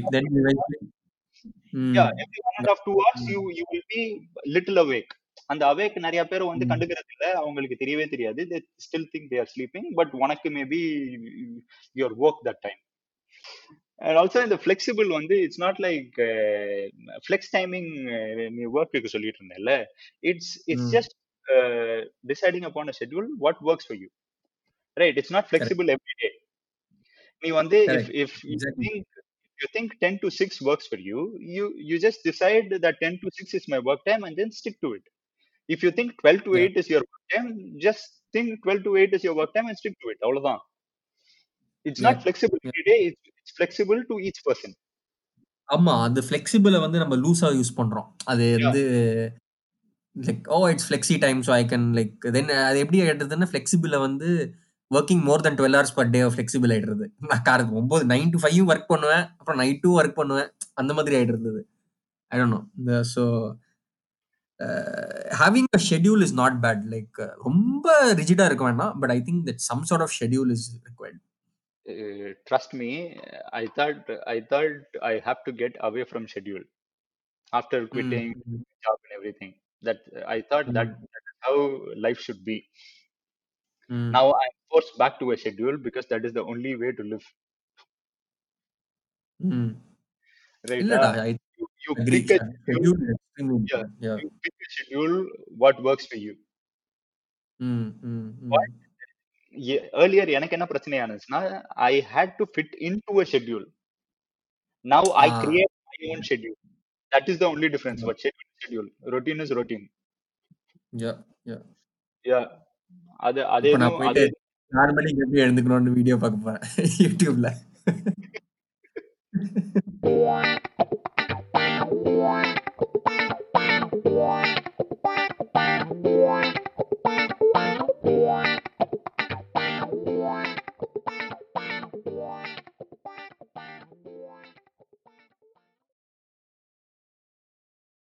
Speaker 1: every one and off two hours you you will be little awake அந்த அவேக் நிறைய பேர் வந்து கண்டுக்கிறது இல்ல அவங்களுக்கு தெரியவே தெரியாது. They still think they are sleeping but உனக்கு maybe your work that time and also இந்த ஃபிளெக்சிபிள் வந்து it's not like flex timing நீ ஒர்க்குக்கு சொல்லிட்டு இருந்தேன்ல it's it's
Speaker 3: hmm
Speaker 1: just deciding upon a schedule what works for you right it's not
Speaker 3: correct
Speaker 1: flexible every day நீ வந்து if
Speaker 3: correct
Speaker 1: if you
Speaker 3: exactly
Speaker 1: think if you think 10 to 6 works for you you you just decide that 10 to 6 is my work time and then stick to it if you think 12 to
Speaker 3: yeah
Speaker 1: 8 is your work time just think 12 to 8 is your work time and stick to it அவ்வளவுதான் it's
Speaker 3: yeah
Speaker 1: not flexible every day it's flexible to each person.
Speaker 3: ஆமா அந்த ஃபிளெக்சிபிளை வந்து நம்ம லூஸா use பண்றோம். அது வந்து like oh it's flexi time so I can like then அது எப்படி ஆயிடுறதுன்னா ஃப்ளெக்சிபிளை வந்து working more than twelve hours per day flexible ஆயிடுறது. நான் காரணம் ஒன்பது நைன் டு ஃபைவ் ஒர்க் பண்ணுவேன் அப்புறம் நைட் டூ ஒர்க் பண்ணுவேன். அந்த மாதிரி ஆயிடுறது ஐ டோன்ட் நோ இந்த so having a schedule is not bad like ரொம்ப ரிஜிடா இருக்க வேண்டாம் but I think that some sort of schedule is required
Speaker 1: uh, trust me i thought i thought i have to get away from schedule after quitting mm. job and everything that i thought mm. that, that how life should be mm. now i'm forced back to a schedule because that is the only way to live mm.
Speaker 3: right
Speaker 1: uh,
Speaker 3: I,
Speaker 1: you, you
Speaker 3: I
Speaker 1: pick a schedule. Yeah,
Speaker 3: yeah.
Speaker 1: You pick a schedule what works for you
Speaker 3: Mm.
Speaker 1: What earlier எனக்கு என்ன பிரச்சனையா இருந்துச்சுன்னா I had to fit in to a schedule now I create my own schedule that is the only difference but schedule schedule routine is routine
Speaker 3: yeah yeah
Speaker 1: yeah அது அதே
Speaker 3: நான் மணிக்கு எப்படி எழுந்துக்கணும்னு video பார்க்க போறேன். யூடியூப்ல What? *laughs* Wow.